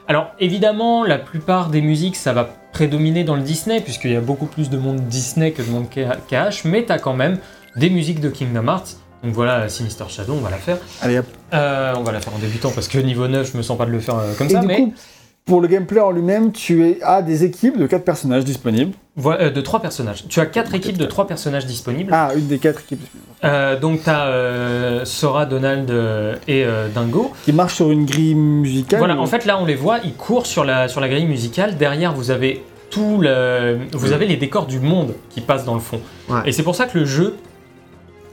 Alors évidemment, la plupart des musiques, ça va prédominer dans le Disney, puisqu'il y a beaucoup plus de monde Disney que de monde KH, mais tu as quand même des musiques de Kingdom Hearts. Donc voilà, Sinister Shadow, on va la faire. Allez, hop. Euh, on va la faire en débutant parce que niveau 9, je me sens pas de le faire euh, comme Et ça, du mais coup, pour le gameplay en lui-même, tu es- as des équipes de 4 personnages disponibles. voilà, euh, de trois personnages. Tu as quatre équipes de trois personnages disponibles. Ah, une des 4 équipes Euh, donc tu as Sora, Donald euh, et euh, Dingo. qui marchent sur une grille musicale. Voilà, ou- en fait là on les voit, ils courent sur la, sur la grille musicale. Derrière vous avez tout le, vous avez les décors du monde qui passent dans le fond. Ouais. Et c'est pour ça que le jeu,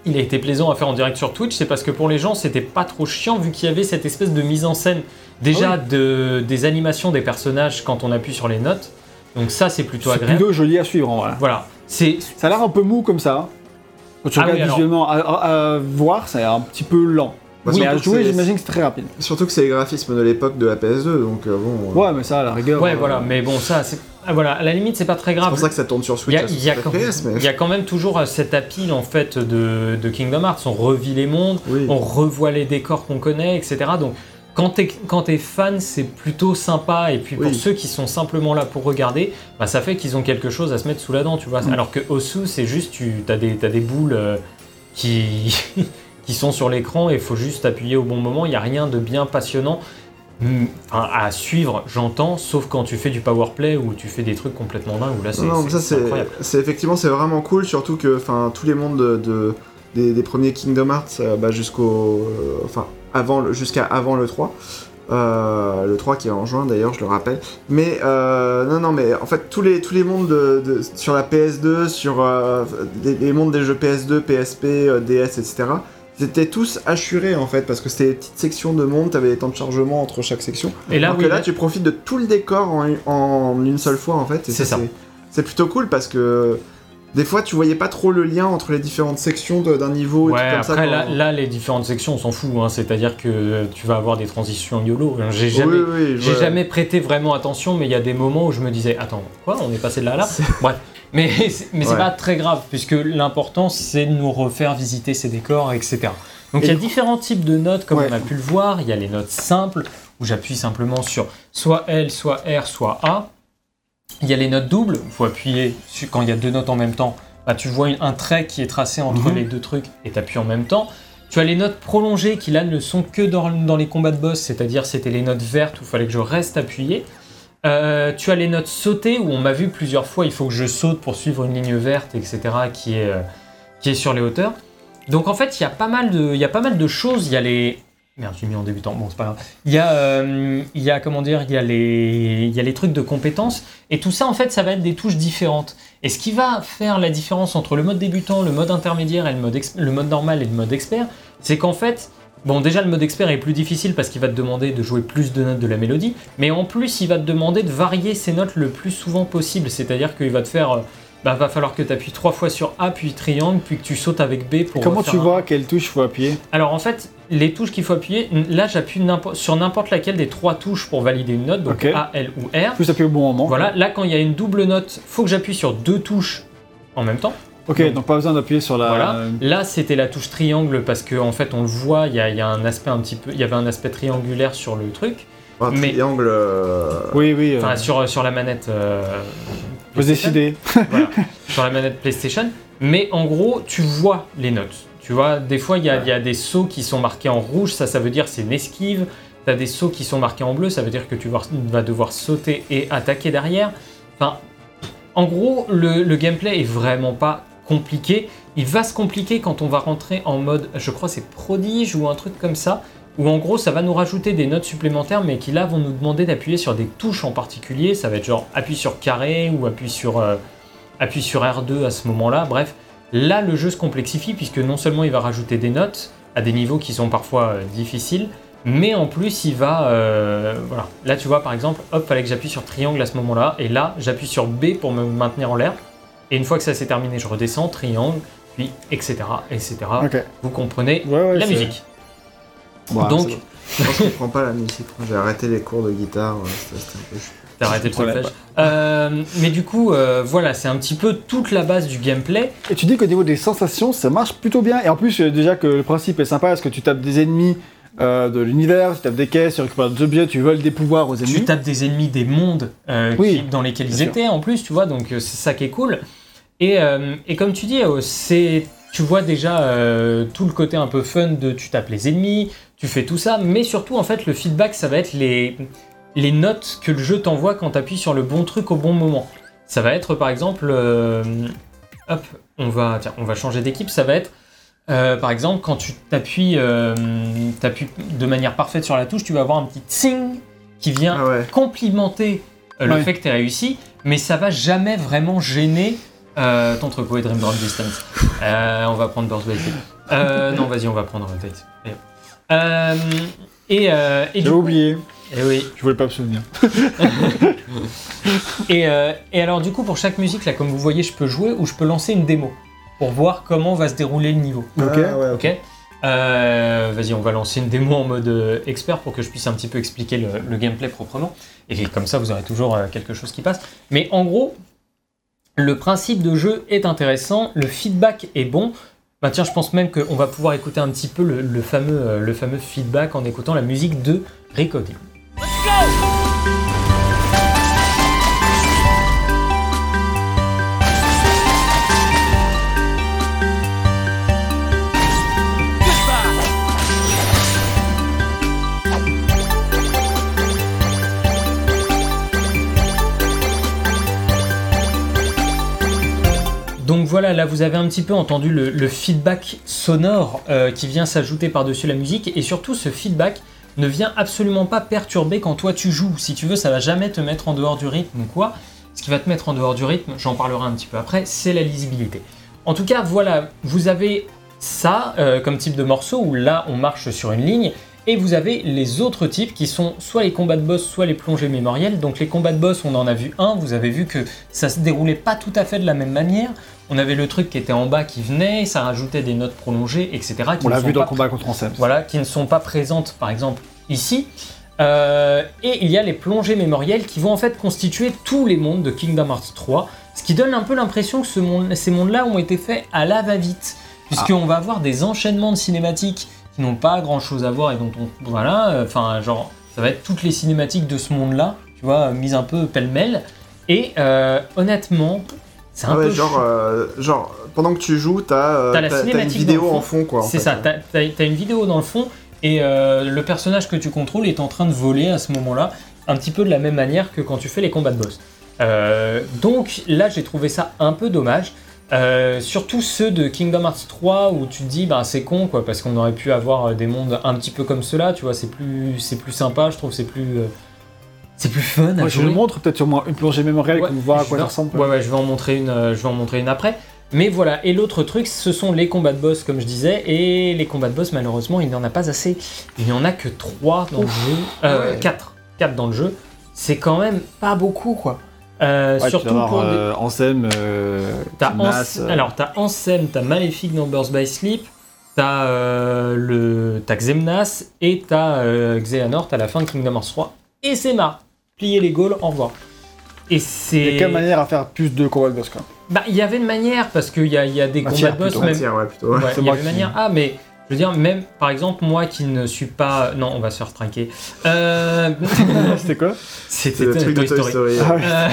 il a été plaisant à faire en direct sur Twitch. C'est parce que pour les gens c'était pas trop chiant vu qu'il y avait cette espèce de mise en scène déjà Ah de, des animations des personnages quand on appuie sur les notes. Donc ça c'est plutôt c'est agréable. plutôt joli à suivre en vrai. Voilà, c'est Ça a l'air un peu mou comme ça. Quand tu Ah regardes oui, alors- visuellement, à, à- à voir, c'est un petit peu lent. Bah, mais à jouer, c'est- j'imagine que c'est très rapide. Surtout que c'est les graphismes de l'époque de la PS2, donc euh, bon. euh, Ouais, mais ça, à la rigueur. ouais euh, voilà, mais bon ça c'est ah, voilà à la limite c'est pas très C'est grave. pour ça que ça tourne sur Switch a, il y a 60 quand, FPS, mais. il y a quand même toujours cette appile en fait de, de Kingdom Hearts. On revit les mondes, Oui. on revoit les décors qu'on connaît, etc. Donc quand t'es quand fan, c'est plutôt sympa. Et puis pour Oui. ceux qui sont simplement là pour regarder, bah, ça fait qu'ils ont quelque chose à se mettre sous la dent, tu vois. Mm. Alors que Osu, c'est juste, tu as des, t'as des boules euh, qui, qui sont sur l'écran et il faut juste appuyer au bon moment. Il n'y a rien de bien passionnant. Mm, à suivre, j'entends, sauf quand tu fais du powerplay ou tu fais des trucs complètement dingues, où là c'est Non, ça c'est effectivement c'est vraiment cool, surtout que enfin tous les mondes de, de- des, des premiers Kingdom Hearts euh, bah, jusqu'au euh, enfin avant le- jusqu'à avant le 3. Euh, le 3 qui est en juin d'ailleurs, je le rappelle. Mais euh, non, non, mais en fait, tous les, tous les mondes de, de- sur la PS2, sur euh, les, les mondes des jeux PS2, PSP, DS, etc., ils étaient tous assurés en fait, parce que c'était des petites sections de monde, t'avais des temps de chargement entre chaque section. Et là, oui, que là, là- tu profites de tout le décor en, en une seule fois en fait. C'est ça. C'est plutôt cool parce que des fois, tu voyais pas trop le lien entre les différentes sections d'un niveau et Ouais, tout comme ça. après quand- là, là, les différentes sections, on s'en fout. hein. C'est-à-dire que tu vas avoir des transitions YOLO. J'ai jamais, Oui, jamais prêté vraiment attention, mais il y a des moments où je me disais, attends, quoi, on est passé de là à là? Bref. Mais, c'est- mais c'est Ouais. pas très grave, puisque l'important, c'est de nous refaire visiter ces décors, etc. Donc Et il y a différents types de notes, comme Ouais. on a pu le voir. Il y a les notes simples, où j'appuie simplement sur soit L, soit R, soit A. Il y a les notes doubles, il faut appuyer sur- quand il y a deux notes en même temps. Bah, tu vois un trait qui est tracé entre Mhm. les deux trucs et tu appuies en même temps. Tu as les notes prolongées qui là ne sont que dans, dans les combats de boss, c'est-à-dire c'était les notes vertes où il fallait que je reste appuyé. Euh, tu as les notes sautées où on m'a vu plusieurs fois, il faut que je saute pour suivre une ligne verte, etc., qui est, euh, qui est sur les hauteurs. Donc en fait, il y, a pas mal de- il y a pas mal de choses. Il y a les. Merde, j'ai mis en débutant, bon, c'est pas grave. Il y a, euh, il comment dire, il y a, les, trucs de compétences. Et tout ça, en fait, ça va être des touches différentes. Et ce qui va faire la différence entre le mode débutant, le mode intermédiaire le mode, le mode normal et le mode expert, c'est qu'en fait, bon, déjà le mode expert est plus difficile parce qu'il va te demander de jouer plus de notes de la mélodie, mais en plus, il va te demander de varier ces notes le plus souvent possible. C'est-à-dire qu'il va te faire. Bah, va falloir que tu appuies trois fois sur A, puis triangle, puis que tu sautes avec B pour. Comment euh, faire tu un- vois quelle touche faut appuyer alors en fait, les touches qu'il faut appuyer, là j'appuie sur n'importe laquelle des trois touches pour valider une note, donc. A, L ou R. Plus appuyer au bon moment. Voilà, là quand il y a une double note, faut que j'appuie sur deux touches en même temps. Ok, donc pas besoin d'appuyer sur la. Voilà. Là c'était la touche triangle parce qu'en en fait on le voit, il y, a, il y a un aspect un petit peu, il y avait un aspect triangulaire sur le truc, Un mais- triangle. euh, Oui, oui. euh, enfin sur, sur la manette. euh, vous PlayStation. décidez. voilà, sur la manette PlayStation. Mais en gros, tu vois les notes. Tu vois, des fois, il y, a- il y a des sauts qui sont marqués en rouge, ça, ça veut dire c'est une esquive. Tu as des sauts qui sont marqués en bleu, ça veut dire que tu vas, vas devoir sauter et attaquer derrière. Enfin, en gros, le, le gameplay est vraiment pas compliqué. Il va se compliquer quand on va rentrer en mode, je crois c'est prodige ou un truc comme ça, où en gros ça va nous rajouter des notes supplémentaires, mais qui là vont nous demander d'appuyer sur des touches en particulier. Ça va être genre appuie sur carré ou appuie sur, euh, appuie sur R2 à ce moment-là. Bref, là le jeu se complexifie puisque non seulement il va rajouter des notes à des niveaux qui sont parfois euh, difficiles, mais en plus il va, euh, voilà. Là tu vois par exemple, hop, fallait que j'appuie sur triangle à ce moment-là, et là j'appuie sur B pour me maintenir en l'air. Et une fois que ça s'est terminé, je redescends, triangle, puis etc. etc. Vous comprenez Ouais, ouais, la musique. Donc- bon. Moi, je comprends pas la musique. J'ai arrêté les cours de guitare. ouais, c'était- c'était un peu chiant. T'as arrêté le solfège. Euh, mais du coup, euh, voilà, c'est un petit peu toute la base du gameplay. Et tu dis qu'au niveau des sensations, ça marche plutôt bien. Et en plus, euh, déjà que le principe est sympa, parce que tu tapes des ennemis euh, de l'univers, tu tapes des caisses, tu récupères des objets, tu voles des pouvoirs aux ennemis. Tu tapes des ennemis des mondes euh, Oui, qui- dans lesquels ils sûr. étaient en plus, tu vois, donc c'est ça qui est cool. Et, euh, et comme tu dis, c'est, tu vois déjà euh, tout le côté un peu fun de tu tapes les ennemis, tu fais tout ça, mais surtout en fait le feedback ça va être les, les notes que le jeu t'envoie quand tu appuies sur le bon truc au bon moment. Ça va être par exemple, euh, hop, on va, tiens, on va changer d'équipe, ça va être euh, par exemple, quand tu t'appuies, euh, t'appuies de manière parfaite sur la touche, tu vas avoir un petit ting qui vient Ah ouais. complimenter le Ouais. fait que tu réussi, mais ça va jamais vraiment gêner euh, ton truc. Ouais, Dream Drop Distance. Euh, on va prendre Sleep. Euh, non, vas-y, on va prendre Date. Euh, et, euh, et coup- oublié, eh oui. je voulais pas me souvenir. Et, euh, et alors, du coup, pour chaque musique, là, comme vous voyez, je peux jouer ou je peux lancer une démo pour voir comment va se dérouler le niveau. Ok. Ah ouais, ok. Euh, Vas-y, on va lancer une démo en mode expert pour que je puisse un petit peu expliquer le, le gameplay proprement. Et comme ça, vous aurez toujours quelque chose qui passe. Mais en gros, le principe de jeu est intéressant, le feedback est bon. Bah tiens, je pense même qu'on va pouvoir écouter un petit peu le, euh, fameux feedback en écoutant la musique de Recoding. Donc là vous avez un petit peu entendu le, le feedback sonore euh, qui vient s'ajouter par-dessus la musique et surtout ce feedback ne vient absolument pas perturber quand toi tu joues. Si tu veux, ça va jamais te mettre en dehors du rythme ou quoi. Ce qui va te mettre en dehors du rythme, j'en parlerai un petit peu après, c'est la lisibilité. En tout cas, voilà, vous avez ça euh, comme type de morceau où là on marche sur une ligne et vous avez les autres types qui sont soit les combats de boss, soit les plongées mémorielles. Donc les combats de boss, on en a vu un, vous avez vu que ça se déroulait pas tout à fait de la même manière. On avait le truc qui était en bas qui venait, ça rajoutait des notes prolongées, etc. qui On l'a vu dans le combat contre Ansem. voilà, qui ne sont pas présentes par exemple ici. Euh, et il y a les plongées mémorielles qui vont en fait constituer tous les mondes de Kingdom Hearts 3, ce qui donne un peu l'impression que ce monde- ces mondes-là ont été faits à la va-vite, puisqu'on va avoir des enchaînements de cinématiques qui n'ont pas grand-chose à voir et dont on... Voilà, euh, enfin genre, ça va être toutes les cinématiques de ce monde-là, tu vois, mises un peu pêle-mêle. Et euh, honnêtement, c'est un ouais, peu genre, euh, genre, pendant que tu joues, t'as T'as la t'as- t'as une cinématique vidéo en fond, quoi. C'est ça, t'as as, une vidéo dans le fond et euh, le personnage que tu contrôles est en train de voler à ce moment-là, un petit peu de la même manière que quand tu fais les combats de boss. Euh, donc là, j'ai trouvé ça un peu dommage. Euh, surtout ceux de Kingdom Hearts 3 où tu te dis bah c'est con quoi parce qu'on aurait pu avoir euh, des mondes un petit peu comme cela tu vois c'est plus c'est plus sympa je trouve c'est plus euh, c'est plus fun à Ouais, je le montre peut-être sur moi une plongée mémorielle Ouais, qu'on voit à quoi ça ressemble. Ouais, ouais, je vais en montrer une, euh, je vais en montrer une après. Mais voilà, et l'autre truc, ce sont les combats de boss, comme je disais, et les combats de boss, malheureusement, il n'y en a pas assez. Il n'y en a que 3 dans le jeu, euh, Ouais. 4, 4 dans le jeu. C'est quand même pas beaucoup, quoi. Euh, Ouais, surtout pour des- euh, Ansem, euh, Ans- euh, Alors, t'as Ansem, t'as Maléfique dans Burst by Sleep, t'as euh, le... t'as Xemnas et t'as euh, Xehanort à la fin de Kingdom Hearts 3. Et c'est marre. Plier les Gaules, au revoir. Et Il y c'est. a quelle manière à faire plus de combats de boss quoi? Bah, il y avait une manière, parce qu'il y a, il y a des Matière, combats de boss, plutôt. même. Matière, ouais, plutôt. ouais. C'est il y avait une manière. Ah, mais je veux dire, même par exemple, moi qui ne suis pas. Non, on va se faire traquer. Euh... C'était quoi C'était le truc de Toy Story. Ah ouais. Euh,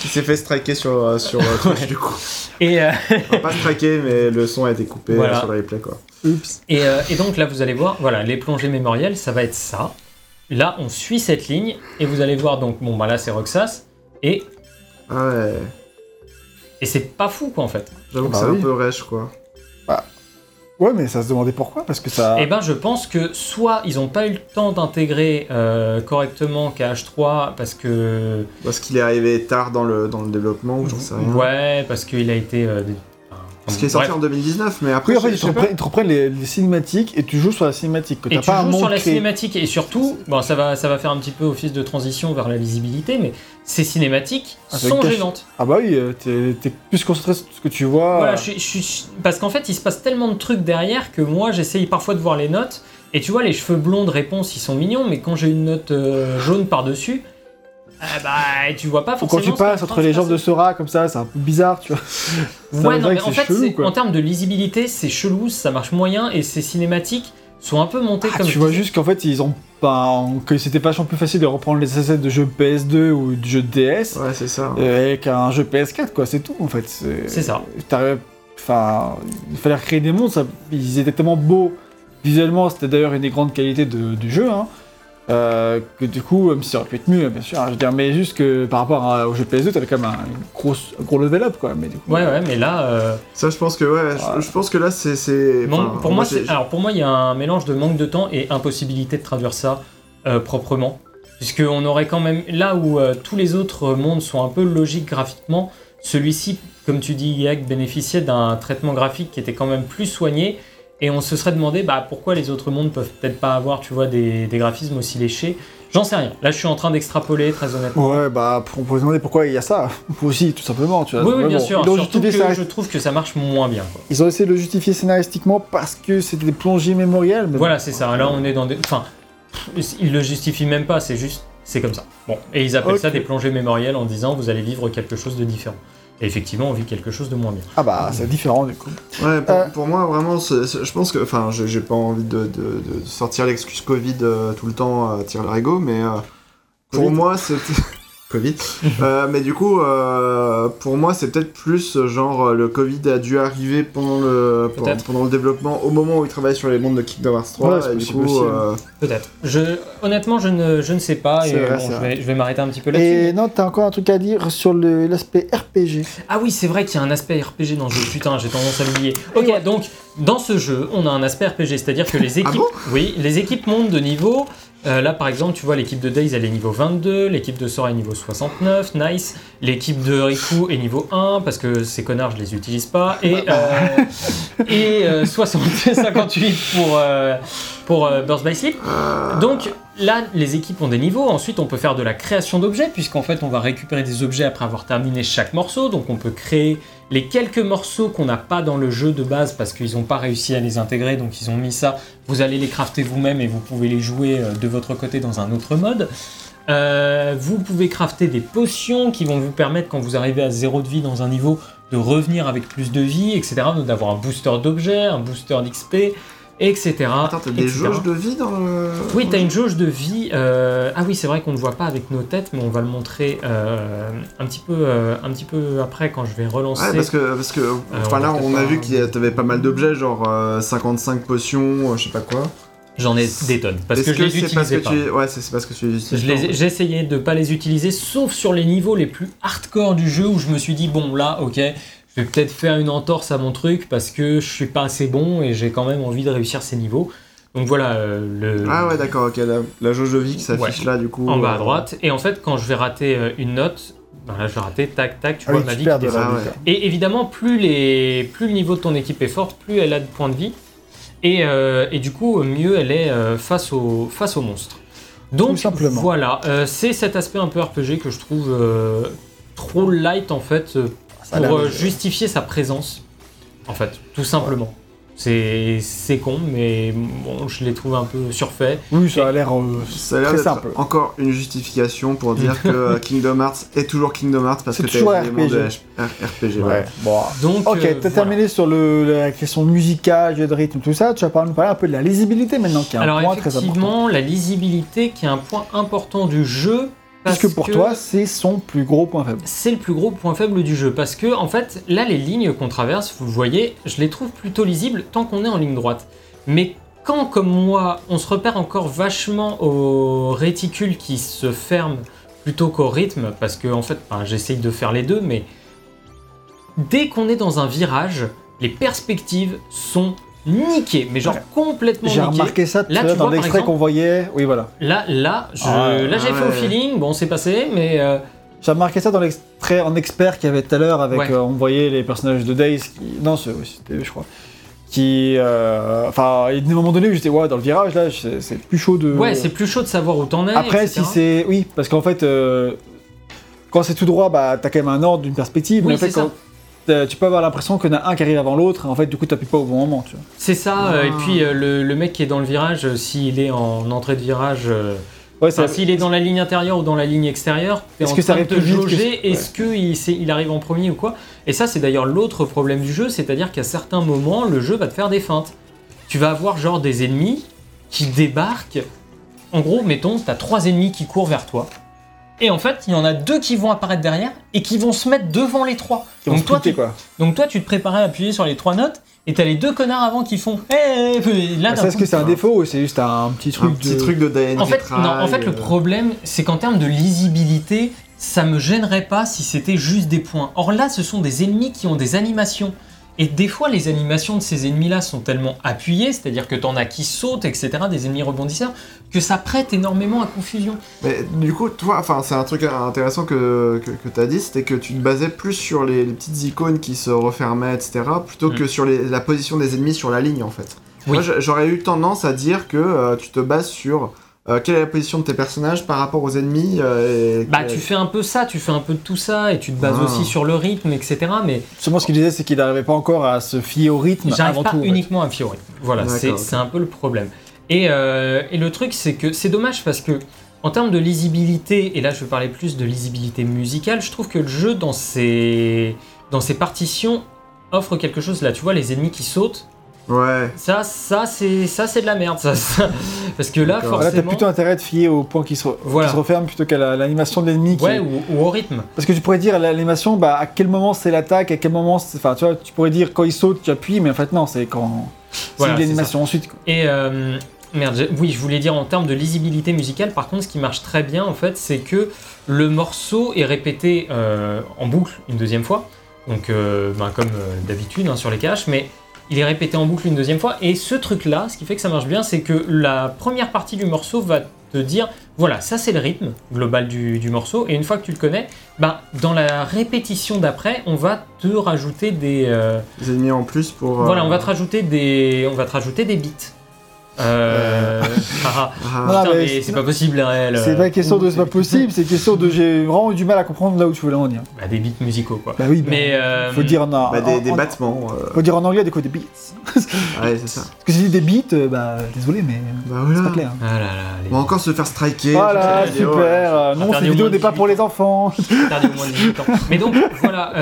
qui s'est fait striker sur, euh, sur euh, Twitch, du coup. et, euh, Enfin, pas striker, mais le son a été coupé Voilà. sur le replay, quoi. Oups. Et, euh, et donc là, vous allez voir, voilà, les plongées mémorielles, ça va être ça. Là, on suit cette ligne et vous allez voir donc, bon, bah là, c'est Roxas et, Ah ouais, et c'est pas fou quoi en fait. j'avoue que Bah c'est oui. un peu rêche, quoi. Ouais, mais ça se demandait pourquoi Parce que ça. Et ben, je pense que soit ils ont pas eu le temps d'intégrer euh, correctement KH3 parce que Parce qu'il est arrivé tard dans le, dans le développement, ou j'en sais rien. ouais, parce qu'il a été euh, Parce qu'il est sorti bref. en 2019, mais après, Oui, en fait, je- ils te reprennent, ils te reprennent les, les cinématiques et tu joues sur la cinématique. Que Et tu pas joues sur la cinématique et surtout, bon, ça va, ça va faire un petit peu office de transition vers la lisibilité, mais ces cinématiques Ah, ça sont gênantes. Ah bah oui, euh, t'es plus concentré sur ce que tu vois. Voilà, je suis- je suis- parce qu'en fait, il se passe tellement de trucs derrière que moi, j'essaye parfois de voir les notes. Et tu vois, les cheveux blonds de réponse, ils sont mignons, mais quand j'ai une note euh, jaune par-dessus, ah bah, tu vois pas Ou forcément. quand tu passes entre les jambes de. Sora comme ça, c'est un peu bizarre, tu vois. Ouais, on non, mais en c'est fait, chelou, en termes de lisibilité, c'est chelou, ça marche moyen, et ces cinématiques sont un peu montées Ah, comme. tu je vois juste qu'en fait, ils ont pas. que c'était vachement plus facile de reprendre les assets de jeux PS2 ou de jeux DS Ouais, c'est ça. euh, avec un jeu PS4, quoi, c'est tout en fait. C'est ça. Enfin, il fallait recréer des mondes, ça... ils étaient tellement beaux visuellement, c'était d'ailleurs une des grandes qualités de- du jeu, hein, euh, que du coup, même si ça aurait pu être mieux, bien sûr, hein, je veux dire, mais juste que par rapport à- au jeu PS2, t'avais quand même un, une grosse, un gros level up, quoi, mais du coup. Ouais, ouais, mais là. euh, Ça, je pense que, ouais, je- Ouais. je, pense que là, c'est. enfin, pour moi, alors pour moi, il y a un mélange de manque de temps et impossibilité de traduire ça euh, proprement, puisqu'on aurait quand même là où euh, tous les autres mondes sont un peu logiques graphiquement, celui-ci, comme tu dis, Yag, bénéficiait d'un traitement graphique qui était quand même plus soigné, et on se serait demandé bah, pourquoi les autres mondes peuvent peut-être pas avoir, tu vois, des, des graphismes aussi léchés. J'en sais rien. Là, je suis en train d'extrapoler très honnêtement. Ouais, bah, on peut se demander pourquoi il y a ça. Aussi, tout simplement, tu vois. Oui, oui, bien bon, sûr. Surtout que ça- je trouve que ça marche moins bien. quoi. ils ont essayé de le justifier scénaristiquement parce que c'était des plongées mémorielles. Mais Voilà, c'est ça. Là, on est dans des. Enfin, ils le justifient même pas, c'est juste. C'est comme ça. Bon, et ils appellent ça des plongées mémorielles en disant vous allez vivre quelque chose de différent. Et effectivement, on vit quelque chose de moins bien. Ah bah, c'est différent du coup. Ouais, pour, Euh. pour moi, vraiment, je pense que. Enfin, je- j'ai pas envie de, de- de sortir l'excuse Covid euh, tout le temps à tirer l'arigot, mais euh, pour moi, c'était. Covid. Euh, mais du coup, euh, pour moi, c'est peut-être plus euh, genre le Covid a dû arriver pendant le, pendant, le développement, au moment où il travaille sur les mondes de Kingdom Hearts 3. Ouais, c'est et du possible coup, aussi, hein. euh, Peut-être. Je, honnêtement, je ne, je ne sais pas. Et C'est vrai, bon, je, vais, je vais m'arrêter un petit peu là-dessus. Et non, t'as encore un truc à dire sur le- l'aspect RPG. Ah oui, c'est vrai qu'il y a un aspect RPG dans ce jeu. Putain, j'ai tendance à l'oublier. Ok, donc dans ce jeu, on a un aspect RPG, c'est-à-dire que les équipes, bon? oui, les équipes montent de niveau. Euh, là, par exemple, tu vois, l'équipe de Days, elle est niveau 22, l'équipe de Sora est niveau 69, nice. L'équipe de Riku est niveau 1, parce que ces connards, je les utilise pas. Et, euh, et euh, 60 58 pour, euh, pour euh, Burst by Sleep. Donc là, les équipes ont des niveaux. Ensuite, on peut faire de la création d'objets, puisqu'en fait, on va récupérer des objets après avoir terminé chaque morceau. Donc, on peut créer les quelques morceaux qu'on n'a pas dans le jeu de base parce qu'ils n'ont pas réussi à les intégrer. Donc, ils ont mis ça. Vous allez les crafter vous-même et vous pouvez les jouer euh, de votre côté dans un autre mode. Euh, vous pouvez crafter des potions qui vont vous permettre, quand vous arrivez à zéro de vie dans un niveau, de revenir avec plus de vie, etc. D'avoir un booster d'objets, un booster d'XP, etc. Attends, t'as des jauges de vie dans le. Oui, t'as une jauge de vie. euh, Ah oui, c'est vrai qu'on ne voit pas avec nos têtes, mais on va le montrer euh, un, petit peu, euh, un petit peu après quand je vais relancer. Ouais, parce que, parce que enfin on là, on a vu qu'il y a- t'avais pas mal d'objets, genre euh, 55 potions, euh, je sais pas quoi. J'en ai des tonnes parce que je les c'est parce utilisais que pas. tu... Ouais, c'est c'est parce que tu les pas. J'ai essayé de pas les utiliser, sauf sur les niveaux les plus hardcore du jeu où je me suis dit bon là, ok, je vais peut-être faire une entorse à mon truc parce que je suis pas assez bon et j'ai quand même envie de réussir ces niveaux. Donc voilà euh, le. Ah ouais, d'accord, ok, la, la jauge de vie qui s'affiche là, du coup. en bas à euh, droite. Et en fait, quand je vais rater euh, une note, ben là je vais rater, tac tac, tu Ah vois oui, ma tu vie perds qui de vie, ouais. Et évidemment, plus, les, plus le niveau de ton équipe est forte, plus elle a de points de vie. Et, euh, et du coup, mieux elle est face, au, face au monstre. Donc Tout simplement. voilà, euh, c'est cet aspect un peu RPG que je trouve euh, trop light en fait euh, Ça pour euh, justifier sa présence. En fait, tout simplement. C'est c'est con, mais bon, je l'ai trouvé un peu surfait. Oui, ça a l'air euh, Ça a l'air très d'être simple. encore une justification pour dire que euh, Kingdom Hearts est toujours Kingdom Hearts parce C'est que les éléments de RPG. RPG. Ouais. ouais. Bon. Donc, Ok, euh, t'as voilà. terminé sur le, la question musicale, jeu de rythme, tout ça. Tu vas pas nous parler un peu de la lisibilité maintenant, qui est un Alors point très important. effectivement, la lisibilité qui est un point important du jeu. Parce Puisque pour que toi, c'est son plus gros point faible. c'est le plus gros point faible du jeu. Parce que en fait, là, les lignes qu'on traverse, vous le voyez, je les trouve plutôt lisibles tant qu'on est en ligne droite. Mais quand, comme moi, on se repère encore vachement au réticule qui se ferme plutôt qu'au rythme, parce que en fait, ben, j'essaye de faire les deux, mais dès qu'on est dans un virage, les perspectives sont niquées, mais genre Ouais. complètement J'ai niquées. remarqué ça tout Là, à l'heure tu dans vois, par l'extrait qu'on voyait. Oui, voilà. Là, là, je, Ah là j'ai ah fait au feeling. Bon, c'est passé, mais euh, J'ai remarqué ça dans l'extrait en expert qu'il y avait tout à l'heure avec. Ouais. euh, on voyait les personnages de Days. Qui... Non, c'est- oui, c'était eux, je crois. Qui. euh, Enfin, il y a des moments donnés où j'étais, ouais, dans le virage, là, c'est plus chaud de. ouais, c'est plus chaud de savoir où t'en es. Après, etc. si c'est. Oui, parce qu'en fait, euh, quand c'est tout droit, bah, t'as quand même un ordre d'une perspective. Oui, mais en fait, c'est ça. quand. Tu peux avoir l'impression qu'il y en a un qui arrive avant l'autre, et en fait, du coup, t'appuies pas au bon moment, tu vois. C'est ça. euh, Ah. Et puis euh, le, le mec qui est dans le virage, euh, s'il est en entrée de virage, euh, Ouais, enfin, ça- s'il est dans la ligne intérieure ou dans la ligne extérieure, t'es Est-ce en que ça de arrive que- jauger. ouais. Est-ce qu'il il arrive en premier ou quoi? Et ça, c'est d'ailleurs l'autre problème du jeu, c'est-à-dire qu'à certains moments, le jeu va te faire des feintes. Tu vas avoir genre des ennemis qui débarquent. En gros, mettons, t'as trois ennemis qui courent vers toi. Et en fait, il y en a deux qui vont apparaître derrière et qui vont se mettre devant les trois. Vont Donc toi, splitter, tu, quoi. donc toi, tu te préparais à appuyer sur les trois notes et t'as les deux connards avant qui font. Eh, eh, là, Ah, ça, Est-ce que c'est un défaut ou c'est juste un petit truc Un petit de... truc de Diane en fait, non, en fait, le euh, problème, c'est qu'en termes de lisibilité, ça me gênerait pas si c'était juste des points. Or là, ce sont des ennemis qui ont des animations. Et des fois, les animations de ces ennemis-là sont tellement appuyées, c'est-à-dire que t'en as qui sautent, etc., des ennemis rebondisseurs, que ça prête énormément à confusion. Mais du coup, toi, enfin, c'est un truc intéressant que, que, que tu as dit, c'était que tu te basais plus sur les, les petites icônes qui se refermaient, etc., plutôt Mm. que sur les- la position des ennemis sur la ligne, en fait. Oui. Moi, j'aurais eu tendance à dire que euh, tu te bases sur euh, quelle est la position de tes personnages par rapport aux ennemis. euh, et Bah, tu fais un peu ça, tu fais un peu de tout ça, et tu te bases Ah. aussi sur le rythme, etc., mais Justement, ce qu'il disait, c'est qu'il n'arrivait pas encore à se fier au rythme J'arrive avant pas tout. en fait. uniquement à me fier au rythme. Voilà, c'est ok. c'est un peu le problème. Et, euh, et le truc, c'est que c'est dommage parce que, En termes de lisibilité, et là je vais parler plus de lisibilité musicale, je trouve que le jeu dans ses, dans ses partitions offre quelque chose là. Tu vois, les ennemis qui sautent, Ouais. ça, ça c'est ça c'est de la merde. Ça, ça. Parce que là, D'accord. Là, t'as forcément. plutôt intérêt à te fier au point qui se, Voilà. qui se referme plutôt qu'à la- l'animation de l'ennemi. qui- Ouais, ou, ou au rythme. Parce que tu pourrais dire l'animation, bah, à quel moment c'est l'attaque, à quel moment c'est. Enfin, tu vois, tu pourrais dire quand il saute, tu appuies, mais en fait, non, c'est quand. Voilà, c'est l'animation ensuite. quoi. Et euh, merde, j'ai- oui, je voulais dire en termes de lisibilité musicale, par contre, ce qui marche très bien en fait, c'est que le morceau est répété euh, en boucle une deuxième fois, donc euh, ben, comme euh, d'habitude hein, sur les caches, mais il est répété en boucle une deuxième fois. Et ce truc-là, ce qui fait que ça marche bien, c'est que la première partie du morceau va te dire, voilà, ça c'est le rythme global du, du morceau, et une fois que tu le connais, ben, dans la répétition d'après, on va te rajouter des, euh, Des ennemis en plus pour. euh, voilà, on va te rajouter des, on va te rajouter des beats. Euh, ah, ah, Ah, putain, mais mais c'est- c'est pas possible, réel. C'est pas question de c'est pas possible, c'est question de j'ai vraiment eu du mal à comprendre là où tu voulais en dire. Bah, des beats musicaux, quoi. Bah oui, bah, Mais euh, faut dire en, bah, des, en- des en- battements. euh, faut dire en anglais des côtés beats. Ouais, c'est ça. Parce que si je dis des beats, euh, bah désolé, mais Bah c'est voilà. pas clair. Ah là là, les On va encore se faire striker. Voilà, vidéo, super. ouais. euh, non, cette vidéo n'est pas 18 pour les enfants. interdit au moins de 18 ans. Mais donc, voilà.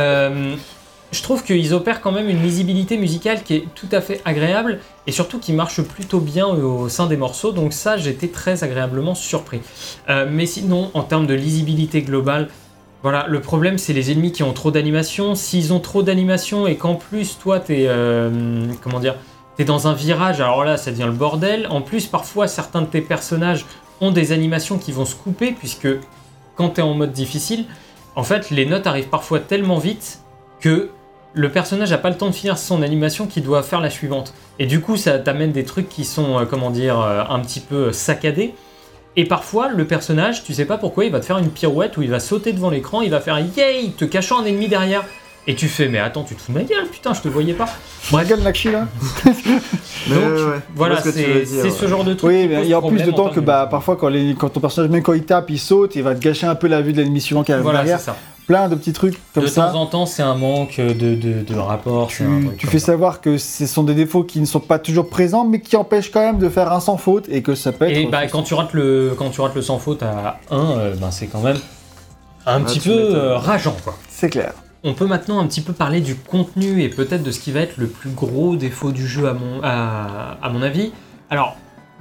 Euh, je trouve qu'ils opèrent quand même une lisibilité musicale qui est tout à fait agréable et surtout qui marche plutôt bien au sein des morceaux. Donc ça, j'étais très agréablement surpris. Euh, mais sinon, en termes de lisibilité globale, voilà, le problème c'est les ennemis qui ont trop d'animation. S'ils ont trop d'animation et qu'en plus toi t'es euh, comment dire, t'es dans un virage, alors là ça devient le bordel. En plus, parfois certains de tes personnages ont des animations qui vont se couper puisque quand t'es en mode difficile, en fait les notes arrivent parfois tellement vite que le personnage n'a pas le temps de finir son animation qu'il doit faire la suivante. Et du coup, ça t'amène des trucs qui sont, euh, comment dire, euh, un petit peu saccadés. Et parfois, le personnage, tu sais pas pourquoi, il va te faire une pirouette où il va sauter devant l'écran, il va faire yay, te cachant un ennemi derrière. Et tu fais, mais attends, tu te fous de ma gueule, putain, je te voyais pas. Dragon Lakshi là Mais Donc, ouais, ouais, je Voilà, ce c'est ouais. ce genre de truc. Oui, qui mais il y a en plus de temps que bah, parfois quand, les, quand ton personnage, même quand il tape, il saute, il va te gâcher un peu la vue de l'ennemi suivant qui arrive Voilà, derrière. c'est ça. Plein de petits trucs comme de ça. temps en temps, c'est un manque de, de, de rapport. c'est un Tu, fais ça. savoir que ce sont des défauts qui ne sont pas toujours présents, mais qui empêchent quand même de faire un sans faute et que ça peut être. Et bah, quand tu rates le quand tu rates le sans faute à 1, ben, c'est quand même un Ah, petit peu euh, rageant quoi. C'est clair. On peut maintenant un petit peu parler du contenu et peut-être de ce qui va être le plus gros défaut du jeu à mon, à, à mon avis. Alors,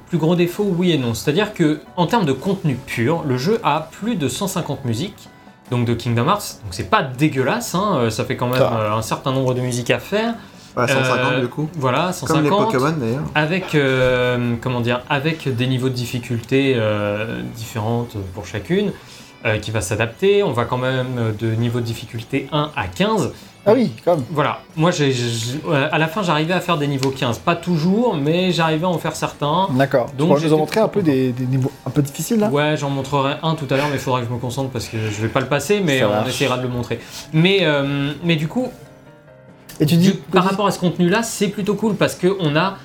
plus gros défaut, oui et non. C'est-à-dire que en termes de contenu pur, le jeu a plus de 150 musiques, donc de Kingdom Hearts. Donc c'est pas dégueulasse, hein, euh, ça fait quand même Ça. euh, un certain nombre de musiques à faire. Ouais, 150 Euh, du coup. Voilà, Comme les 150. Pokémon d'ailleurs. Avec, euh, comment dire, avec des niveaux de difficulté euh, différentes pour chacune, qui va s'adapter. On va quand même de niveau de difficulté 1 à 15. Ah oui, comme. Voilà, moi euh, à la fin j'arrivais à faire des niveaux 15. Pas toujours, mais j'arrivais à en faire certains. D'accord. Donc, j'étais nous as montré un peu des, des niveaux un peu difficiles là? Ouais, j'en montrerai un tout à l'heure, mais il faudra que je me concentre parce que je vais pas le passer, mais Ça on marche. essaiera de le montrer. Mais, euh, mais du coup, Et tu du- dis. par rapport à ce contenu-là, c'est plutôt cool parce que on a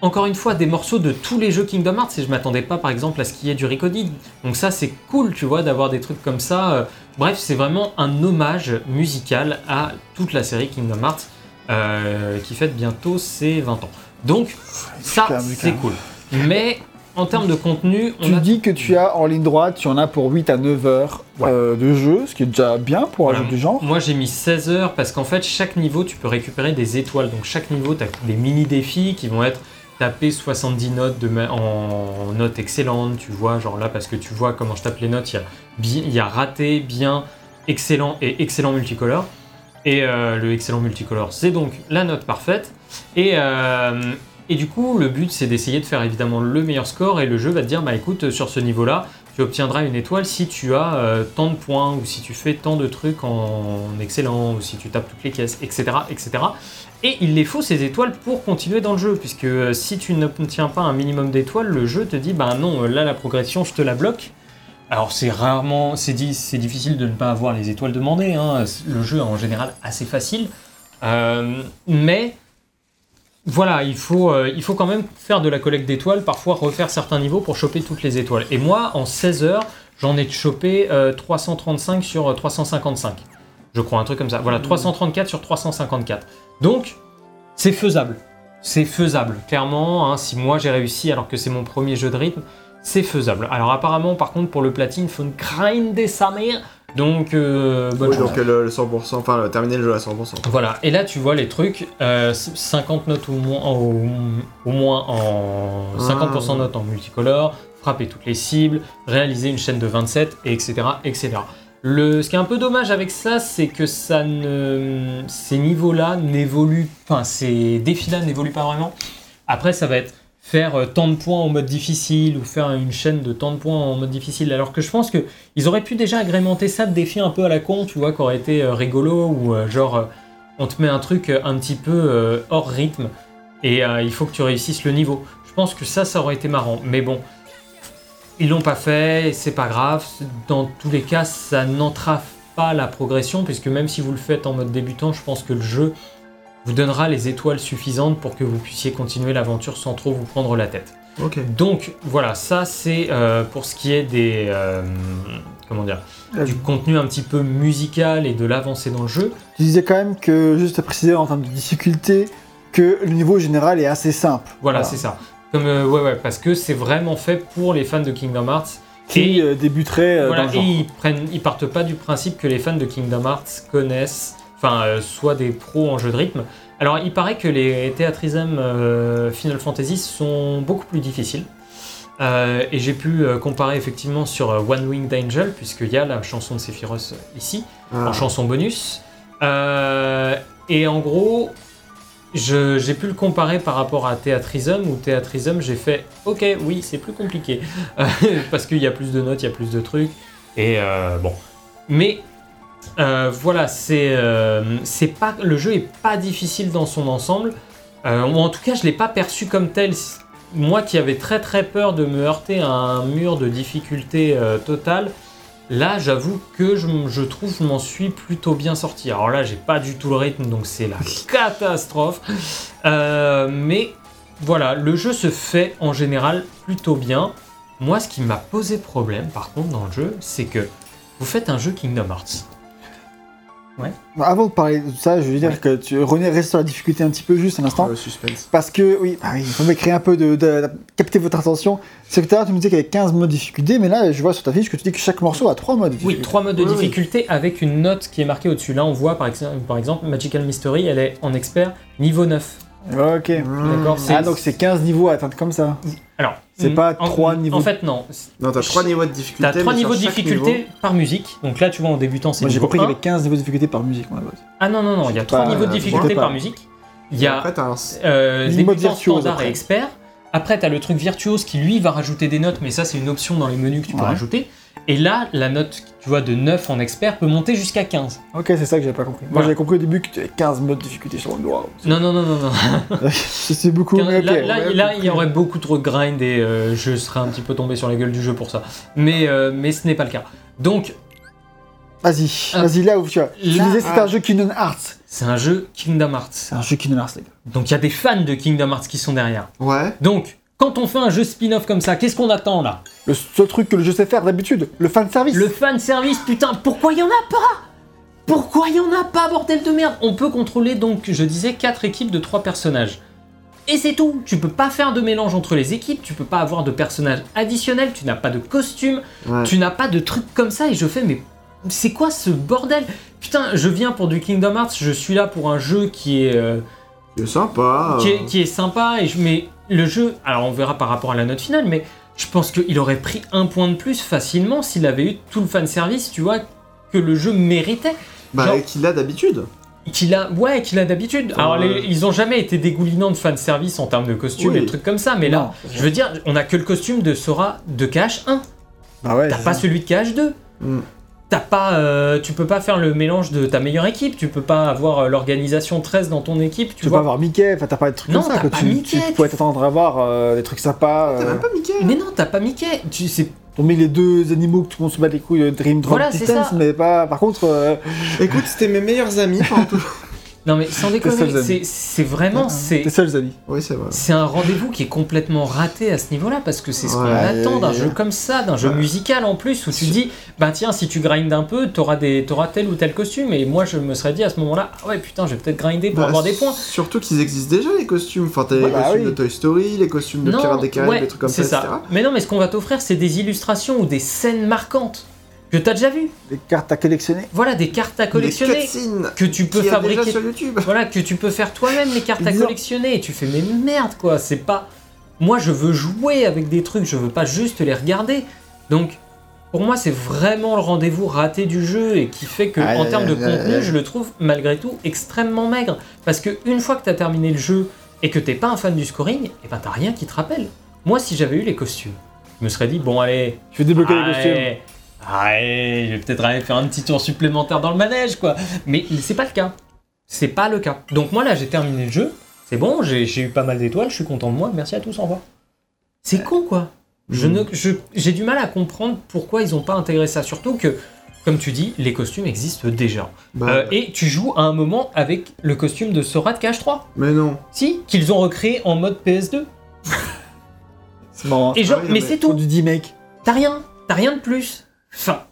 encore une fois des morceaux de tous les jeux Kingdom Hearts et je m'attendais pas par exemple à ce qu'il y ait du Recoded. Donc ça c'est cool, tu vois, d'avoir des trucs comme ça. Euh, Bref, c'est vraiment un hommage musical à toute la série Kingdom Hearts euh, qui fête bientôt ses 20 ans. Donc ça c'est cool. Mais en termes de contenu, on Tu a dis que tu as en ligne droite, tu en as pour 8 à 9 heures Ouais. euh, de jeu, ce qui est déjà bien pour Voilà. un jeu du genre. Moi j'ai mis 16 heures parce qu'en fait chaque niveau tu peux récupérer des étoiles. Donc chaque niveau tu as des mini défis qui vont être taper 70 notes de en notes excellentes, tu vois, genre là parce que tu vois comment je tape les notes, il y a, il y raté, bien, excellent et excellent multicolore. Et euh, le excellent multicolore c'est donc la note parfaite. Et, euh, et du coup le but c'est d'essayer de faire évidemment le meilleur score et le jeu va te dire bah écoute sur ce niveau là tu obtiendras une étoile si tu as euh, tant de points ou si tu fais tant de trucs en excellent ou si tu tapes toutes les caisses, etc. etc. Et il les faut ces étoiles pour continuer dans le jeu, puisque euh, si tu n'obtiens pas un minimum d'étoiles, le jeu te dit bah non, euh, là la progression je te la bloque. Alors c'est rarement, c'est di- c'est difficile de ne pas avoir les étoiles demandées, hein. le jeu est en général assez facile, Euh, mais voilà, il faut, il faut quand même faire de la collecte d'étoiles, parfois refaire certains niveaux pour choper toutes les étoiles. Et moi, en 16 heures, j'en ai chopé euh, 335 sur euh, 355. Je crois, un truc comme ça. Voilà, 334 sur 354. Donc, c'est faisable. C'est faisable, clairement. hein. si moi j'ai réussi alors que c'est mon premier jeu de rythme, c'est faisable. Alors apparemment, par contre, pour le platine, il faut une grinder sa mère. Donc, euh, bonne Oui, chance. donc euh, le, le 100%, enfin le- terminer le jeu à 100%. Voilà, et là tu vois les trucs, euh, 50 notes au moins, au, au moins en 50% Ah. notes en multicolore, frapper toutes les cibles, réaliser une chaîne de 27, et etc. etc. Le, ce qui est un peu dommage avec ça, c'est que ça ne, ces niveaux-là n'évoluent, enfin ces défis-là n'évoluent pas vraiment. Après, ça va être faire euh, tant de points en mode difficile ou faire une chaîne de tant de points en mode difficile. Alors que je pense que ils auraient pu déjà agrémenter ça de défis un peu à la con, tu vois, qui aurait été euh, rigolo ou euh, genre on te met un truc un petit peu hors rythme et il faut que tu réussisses le niveau. Je pense que ça, ça aurait été marrant. Mais bon, ils l'ont pas fait, c'est pas grave. Dans tous les cas, ça n'entrave pas la progression puisque même si vous le faites en mode débutant, je pense que le jeu vous donnera les étoiles suffisantes pour que vous puissiez continuer l'aventure sans trop vous prendre la tête. Donc voilà, ça c'est euh, pour ce qui est des euh, comment dire du contenu un petit peu musical et de l'avancée dans le jeu. Tu disais quand même que, juste à préciser en termes de difficulté, que le niveau général est assez simple. Voilà, c'est ça. Comme euh, ouais ouais parce que c'est vraiment fait pour les fans de Kingdom Hearts. Qui Et, euh, débuterait euh, voilà, dans le et genre. ils prennent, ils partent pas du principe que les fans de Kingdom Hearts connaissent, enfin euh, soit des pros en jeu de rythme. Alors il paraît que les euh, Final Fantasy sont beaucoup plus difficiles. Et j'ai pu comparer effectivement sur One Winged Angel, puisqu'il y a la chanson de Sephiroth ici, Ah. en chanson bonus. Et en gros, j'ai pu le comparer par rapport à Theatrhythm, où Theatrhythm, j'ai fait Ok, oui, c'est plus compliqué. Parce qu'il y a plus de notes, il y a plus de trucs. Et euh, bon. Mais euh, voilà, euh, c'est pas le jeu est pas difficile dans son ensemble. Euh, ou en tout cas, je l'ai pas perçu comme tel. Moi qui avais très très peur de me heurter à un mur de difficulté totale, là j'avoue que je, trouve que je m'en suis plutôt bien sorti. Alors là, j'ai pas du tout le rythme, donc c'est la catastrophe. Euh, mais voilà, le jeu se fait en général plutôt bien. Moi, ce qui m'a posé problème, par contre, dans le jeu, c'est que vous faites un jeu Kingdom Hearts. Avant de parler de ça, je veux dire Ouais. que tu René reste sur la difficulté un petit peu juste un instant. Le suspense. Parce que, oui, bah oui, il faut m'écrire un peu de, de- de- capter votre attention. C'est que tout à l'heure, tu me disais qu'il y avait 15 modes de difficulté, mais là, je vois sur ta fiche que tu dis que chaque morceau a 3 modes de Oui, difficulté. trois modes de Oui, oui. difficulté avec une note qui est marquée au-dessus. Là, on voit par exemple, par exemple Magical Mystery, elle est en expert niveau 9. Ok. D'accord c'est- Ah, donc c'est 15 niveaux à atteindre comme ça. Alors, c'est pas en- trois niveaux. En fait, non. Non, t'as trois niveaux de difficulté. T'as trois mais sur niveaux de difficulté niveau- par musique. Donc là, tu vois, en débutant, c'est Moi, j'ai compris qu'il y 1. avait 15 niveaux de difficulté par musique, moi. Ah non, non, non, il y a J'étais trois pas- niveaux de difficulté par musique. Il y a Après, t'as un. euh, débutant, standard et expert. Après, tu as le truc virtuose qui, lui, va rajouter des notes, mais ça, c'est une option dans les menus que tu peux Ouais. rajouter. Et là, la note, tu vois, de 9 en expert peut monter jusqu'à 15. Ok, c'est ça que j'avais pas compris. Moi, Voilà. j'avais compris au début que tu avais 15 modes de difficulté sur le doigt. Non, non, non, non, non. C'est beaucoup, mais ok. là, là, ouais, là, il y aurait beaucoup trop de grind et euh, je serais un petit peu tombé sur la gueule du jeu pour ça. Mais, euh, mais ce n'est pas le cas. Donc, Vas-y, Ah. vas-y, là où tu vois. Tu Là- disais que c'était ah. un jeu Kingdom Hearts. c'est un jeu Kingdom Hearts. C'est un jeu Kingdom Hearts, les gars. Donc, il y a des fans de Kingdom Hearts qui sont derrière. Ouais. Donc, quand on fait un jeu spin-off comme ça, qu'est-ce qu'on attend là? Le seul truc que le jeu sait faire d'habitude, le fan service. Le fan service, putain, pourquoi il y en a pas? Pourquoi il y en a pas, bordel de merde? On peut contrôler donc, je disais, 4 équipes de 3 personnages. Et c'est tout Tu peux pas faire de mélange entre les équipes, tu peux pas avoir de personnages additionnels, tu n'as pas de costume, Ouais. tu n'as pas de trucs comme ça, et je fais, mais c'est quoi ce bordel? Putain, je viens pour du Kingdom Hearts, je suis là pour un jeu qui est... euh, C'est sympa. qui, euh, est, qui est sympa. Et je, mais le jeu, alors on verra par rapport à la note finale, mais je pense qu'il aurait pris un point de plus facilement s'il avait eu tout le fanservice, tu vois, que le jeu méritait. Bah, genre- qu'il a d'habitude. Qu'il a, ouais, qu'il a d'habitude. Alors, les- ouais. ils ont jamais été dégoulinants de fanservice en termes de costumes Oui. et de trucs comme ça, mais là, je veux dire, on a que le costume de Sora de KH1. Bah ouais. T'as pas ça. celui de KH2. Mm. T'as pas, euh, tu peux pas faire le mélange de ta meilleure équipe, tu peux pas avoir euh, l'organisation 13 dans ton équipe, tu, Tu peux vois. pas avoir Mickey, enfin t'as pas de trucs Non, comme ça t'as que pas tu, Mickey, tu tu- pourrais t'attendre à voir euh, des trucs sympas. T'as Euh, même pas Mickey. Mais non, t'as pas Mickey. Tu sais, T'as mis les deux animaux que monde se bat les couilles, euh, Dream Drop Voilà, c'est Titans, ça. mais pas. Par contre, euh, Écoute, c'était mes meilleurs amis pendant tout. Non mais sans déconner, c'est- vraiment c'est Tes seuls amis. Oui, c'est vrai. c'est un rendez-vous qui est complètement raté à ce niveau-là parce que c'est ce qu'on attend d'un jeu comme ça, d'un jeu Ouais. musical en plus où tu dis bah tiens si tu grindes un peu t'auras des t'auras tel ou tel costume et moi je me serais dit à ce moment-là ah ouais putain je vais peut-être grinder pour Bah, avoir des points. Surtout qu'ils existent déjà les costumes. Enfin, t'as les bah costumes oui. de Toy Story, les costumes de Pirates des Caraïbes, ouais, des trucs comme c'est ça, ça. etc. Mais non mais ce qu'on va t'offrir c'est des illustrations ou des scènes marquantes que t'as déjà vu. Des cartes à collectionner. Voilà des cartes à Des collectionner cutscenes que tu peux fabriquer sur YouTube. Voilà, que tu peux faire toi-même les cartes à collectionner et tu fais mais merde quoi, c'est pas. Moi je veux jouer avec des trucs, je veux pas juste les regarder. Donc pour moi c'est vraiment le rendez-vous raté du jeu et qui fait que Aïe, en termes de contenu je le trouve malgré tout extrêmement maigre. Parce que une fois que t'as terminé le jeu et que t'es pas un fan du scoring, et ben t'as rien qui te rappelle. Moi si j'avais eu les costumes, je me serais dit bon allez, Je vais débloquer les costumes. Allez, je vais peut-être aller faire un petit tour supplémentaire dans le manège, quoi. Mais c'est pas le cas. C'est pas le cas. Donc moi là, j'ai terminé le jeu. C'est bon, j'ai eu pas mal d'étoiles, je suis content de moi. Merci à tous, au revoir. C'est con, quoi. Je Mm. je- j'ai du mal à comprendre pourquoi ils ont pas intégré ça. Surtout que, comme tu dis, les costumes existent déjà. Bah, Euh, et tu joues à un moment avec le costume de Sora de KH3. Mais non. Si, qu'ils ont recréé en mode PS2. C'est marrant. Et genre, Ah oui, mais mais c'est tout. du 10 mec. T'as rien, t'as rien de plus. Enfin,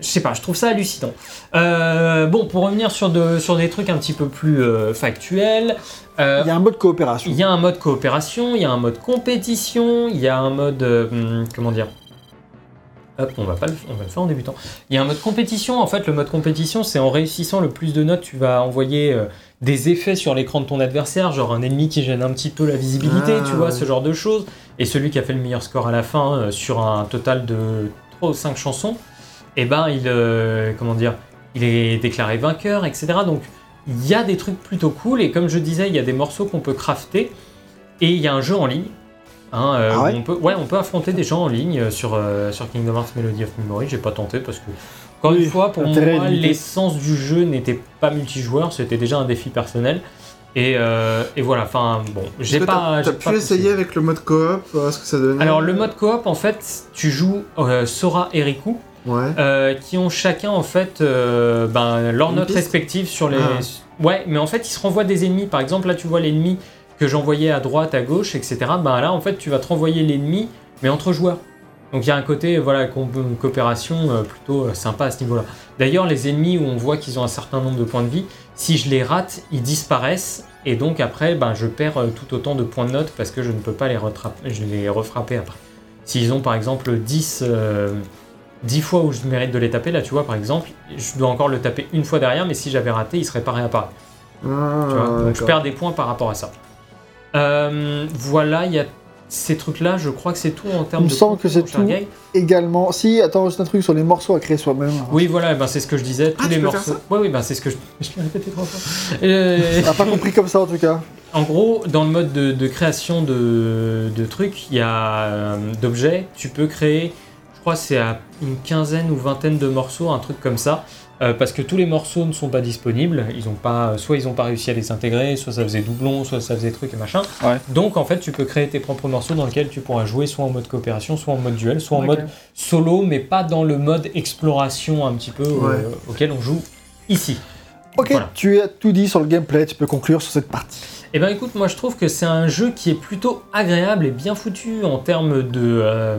je sais pas, je trouve ça hallucinant. Euh, bon, pour revenir sur, de, sur des trucs un petit peu plus euh, factuels, euh, Il y a un mode coopération. il y a un mode coopération, il y a un mode compétition, il y a un mode. comment dire? Hop, on va, pas le, on va le faire en débutant. Il y a un mode compétition. En fait, le mode compétition, c'est en réussissant le plus de notes, tu vas envoyer des effets sur l'écran de ton adversaire, genre un ennemi qui gêne un petit peu la visibilité, Ah, tu vois, ouais. ce genre de choses. Et celui qui a fait le meilleur score à la fin sur un total de 3 ou 5 chansons, eh ben, il, euh, comment dire, il est déclaré vainqueur, etc. Donc, il y a des trucs plutôt cool. Et comme je disais, il y a des morceaux qu'on peut crafter. Et il y a un jeu en ligne. hein, euh, Ah ouais on, peut, ouais, on peut affronter des gens en ligne euh, sur, euh, sur Kingdom Hearts Melody of Memory. J'ai pas tenté parce que, encore Oui, une fois, pour moi, l'essence du jeu n'était pas multijoueur, c'était déjà un défi personnel. Et, euh, et voilà, enfin, bon, j'ai pas. T'as pu essayer avec le mode coop euh, ce que ça donnait Alors, le mode coop, en fait, tu joues euh, Sora et Riku. Ouais. Euh, qui ont chacun en fait ben, leur Une note piste respective sur les. Ah. Ouais, mais en fait ils se renvoient des ennemis. Par exemple, là tu vois l'ennemi que j'envoyais à droite, à gauche, etc. Ben là en fait tu vas te renvoyer l'ennemi, mais entre joueurs. Donc il y a un côté voilà coopération plutôt sympa à ce niveau-là. D'ailleurs les ennemis où on voit qu'ils ont un certain nombre de points de vie, si je les rate, ils disparaissent et donc après ben, je perds euh, tout autant de points de note parce que je ne peux pas les, retrapper, je les refrapper après. S'ils ont par exemple 10, euh, 10 fois où je mérite de les taper, là tu vois par exemple, je dois encore le taper une fois derrière, mais si j'avais raté, il serait pas réapparu. Ah, Tu vois, donc je perds des points par rapport à ça. Euh, voilà, il y a ces trucs-là, je crois que c'est tout en termes Il me de. semble que c'est tout. Gay. Également, si, attends, juste un truc sur les morceaux à créer soi-même. Oui, voilà, ben, c'est ce que je disais, tous Ah, les tu peux faire morceaux. ça Oui, oui, ben, c'est ce que je. Je l'ai répété trois fois. Euh, On n'a pas compris comme ça en tout cas. En gros, dans le mode de, de création de, de trucs, il y a euh, d'objets. Tu peux créer, je crois, c'est à une quinzaine ou vingtaine de morceaux, un truc comme ça. Euh, parce que tous les morceaux ne sont pas disponibles. Ils ont pas, soit ils n'ont pas réussi à les intégrer, soit ça faisait doublon, soit ça faisait truc et machin. Ouais. Donc en fait, tu peux créer tes propres morceaux dans lesquels tu pourras jouer soit en mode coopération, soit en mode duel, soit en mode solo, mais pas dans le mode exploration un petit peu euh, auquel on joue ici. Ok, Voilà. tu as tout dit sur le gameplay, tu peux conclure sur cette partie. Eh ben écoute, moi je trouve que c'est un jeu qui est plutôt agréable et bien foutu en termes de euh,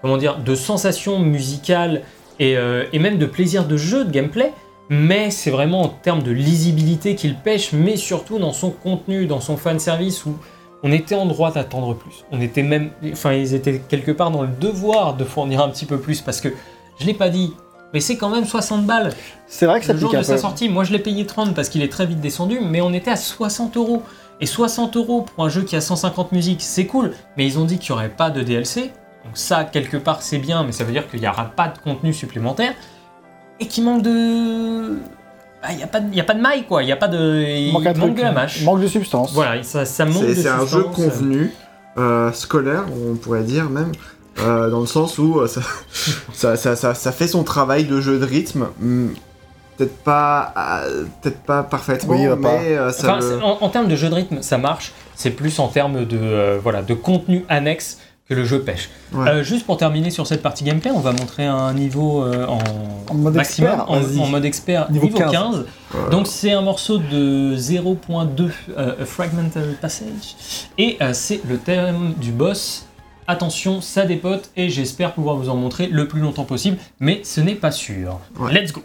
comment dire de sensations musicales et, euh, et même de plaisir de jeu, de gameplay. Mais c'est vraiment en termes de lisibilité qu'il pêche, mais surtout dans son contenu, dans son fan service où on était en droit d'attendre plus. On était même, enfin ils étaient quelque part dans le devoir de fournir un petit peu plus parce que je l'ai pas dit, mais c'est quand même 60 balles C'est vrai que ça le jour de sa sortie, moi je l'ai payé 30 parce qu'il est très vite descendu, mais on était à 60 euros. Et 60 euros pour un jeu qui a 150 musiques, c'est cool, mais ils ont dit qu'il n'y aurait pas de DLC. Donc ça, quelque part, c'est bien, mais ça veut dire qu'il n'y aura pas de contenu supplémentaire. Et qu'il manque de... Ah, Il n'y a, pas de- y a pas de maille, quoi. Il n'y a pas de... Il manque un manque truc. de la mâche. Manque de substance. Voilà, ça, ça manque de C'est c'est un jeu convenu, euh, scolaire, on pourrait dire même, euh, dans le sens où euh, ça, ça, ça, ça- ça fait son travail de jeu de rythme. hmm, Peut-être pas, euh, peut-être pas parfaitement, Oui, pas. mais euh, ça Enfin, le- c'est- en, en termes de jeu de rythme, ça marche. C'est plus en termes de, euh, voilà, de contenu annexe que le jeu pêche. Ouais. Euh, juste pour terminer sur cette partie gameplay, on va montrer un niveau euh, en, En mode maximum, expert, en, mode expert, Niveau niveau, 15. 15. Voilà. Donc c'est un morceau de 0.2 euh, Fragmentary Passage. Et euh, c'est le thème du boss. Attention, ça dépote et j'espère pouvoir vous en montrer le plus longtemps possible, mais ce n'est pas sûr. Ouais. Let's go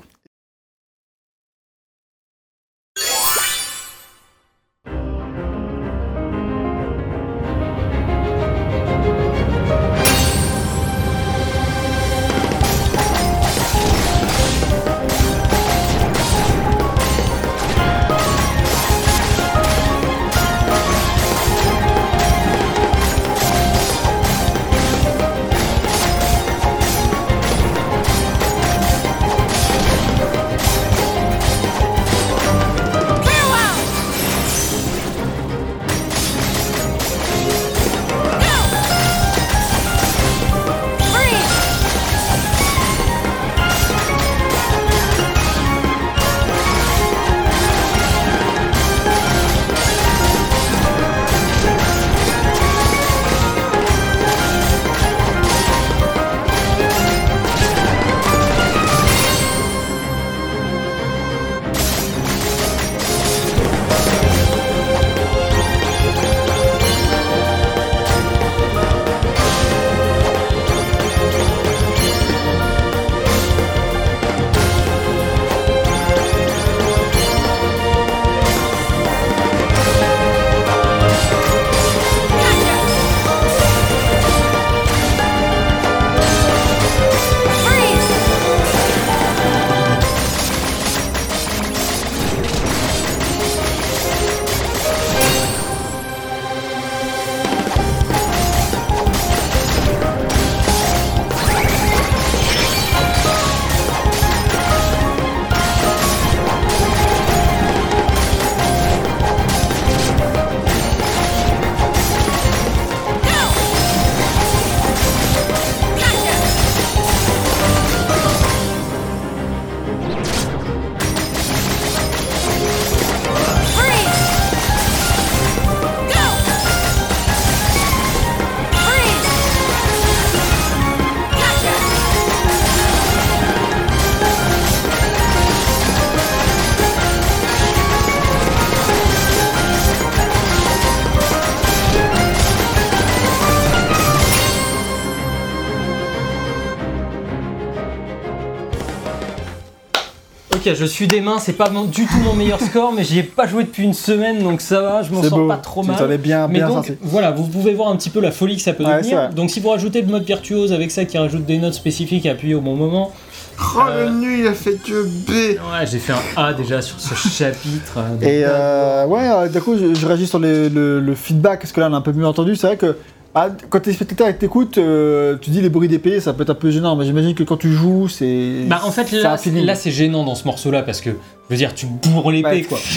Ok, je suis des mains, c'est pas mon- du tout mon meilleur score, mais j'y ai pas joué depuis une semaine, donc ça va, je m'en sors beau. pas trop Tu mal. t'en es bien, Mais bien donc, voilà, vous pouvez voir un petit peu la folie que ça peut Ouais, devenir. Donc, si vous rajoutez le mode virtuose avec ça qui rajoute des notes spécifiques appuyées au bon moment, Oh, Euh, le nu, il a fait que B. ouais, j'ai fait un A déjà sur ce chapitre. euh, Et euh, ouais, euh, du coup, je, je réagis sur les- le, le feedback, parce que là, on a un peu mieux entendu. C'est vrai que bah, quand t'es spectateur et que t'écoutes, euh, tu dis les bruits d'épée, ça peut être un peu gênant, mais j'imagine que quand tu joues, c'est. Bah, en fait, là, là c'est gênant dans ce morceau-là parce que, je veux dire, tu bourres l'épée, Ouais. quoi.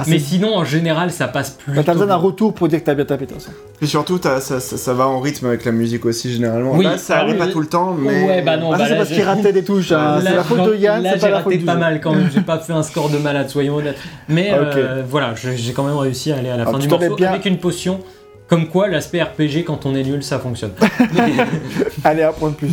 Ah, Mais sinon, en général, ça passe plus. bah, t'as besoin d'un retour pour dire que t'as bien tapé, de toute façon. Et surtout, ça, ça, ça va en rythme avec la musique aussi, généralement. Oui, Là, ça ah allait oui, pas tout le temps, mais. Ouais, bah non, Ah, bah c'est parce qu'il ratait des touches. hein. C'est la faute de Yann, là, c'est pas j'ai la faute raté pas mal quand même. J'ai pas fait un score de malade, soyons honnêtes. Mais euh, voilà, j'ai quand même réussi à aller à la Ah, fin tu du morceau bien- avec une potion. Comme quoi, l'aspect RPG, quand on est nul, ça fonctionne. Allez, un point de plus.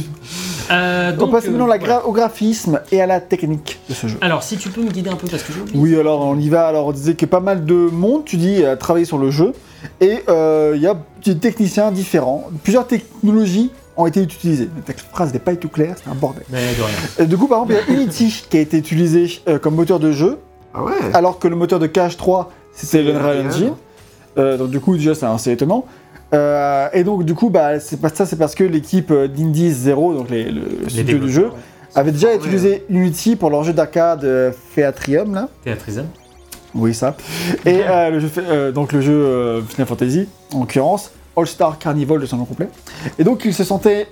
Euh, On donc, passe euh, maintenant gra- au graphisme et à la technique de ce jeu. Alors, si tu peux me guider un peu parce que j'ai oublié. Oui, alors on y va. Alors on disait que pas mal de monde, tu dis, a travaillé sur le jeu. Et euh, il y a des techniciens différents. Plusieurs technologies ont été utilisées. La phrase n'est pas tout claire, c'est un bordel. Mais de rien. Et du coup, par exemple, il y a Unity qui a été utilisé euh, comme moteur de jeu, Ah ouais alors que le moteur de Cache 3, c'était le Unreal Unreal. Engine. Euh, donc du coup, déjà, c'est assez étonnant. Euh, et donc, du coup, bah, c'est pas ça, c'est parce que l'équipe euh, d'Indies Zero, donc les- le studio du jeu, avait déjà utilisé Unity pour leur jeu d'arcade Theatrium, là. Théâtrisme. Oui, ça. Et euh, le jeu, fait- donc le jeu Final Fantasy, en l'occurrence, All Star Carnival de son nom complet. Et donc ils se sentaient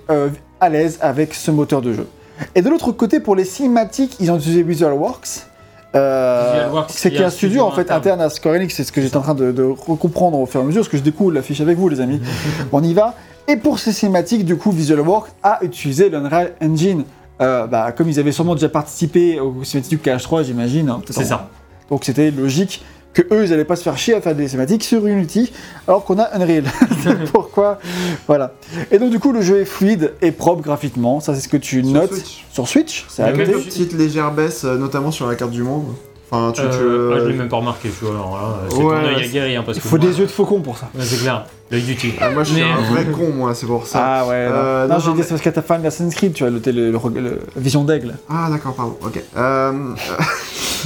à l'aise avec ce moteur de jeu. Et de l'autre côté, pour les cinématiques, ils ont utilisé VisualWorks. Euh, c'est qui qui est est un un studio en fait interne. interne à Square Enix, c'est ce que j'étais en train de, de recomprendre au fur et à mesure, parce que je découvre la fiche avec vous les amis. On y va. Et pour ces cinématiques, du coup, VisualWorks a utilisé l'Unreal Engine. Euh, bah, comme ils avaient sûrement déjà participé aux cinématiques du KH3, j'imagine. hein, C'est ça. donc c'était logique que eux, ils allaient pas se faire chier à faire des cinématiques sur Unity, alors qu'on a Unreal. Pourquoi Voilà. Et donc, du coup, le jeu est fluide et propre graphiquement. Ça, c'est ce que tu Sur notes Switch. sur Switch. C'est côté. Quelques petites légères baisses, euh, notamment sur la carte du monde. Enfin, tu, tu- Euh, ah, je l'ai même pas remarqué, tu vois. Alors là, c'est Ouais, ton œil c'est- aguerri, hein, parce Il que faut moi, des yeux de faucon pour ça. ouais, c'est clair, l'œil du tigre. Ah, moi, je suis Mais- un vrai con, moi, c'est pour ça. Ah ouais, non, Euh, non, non, j'ai non, dit mais- c'est parce que t'as fan d'Assassin's Creed, tu as le, le, le- le- Vision d'aigle. Ah, d'accord, pardon. Ok. Euh,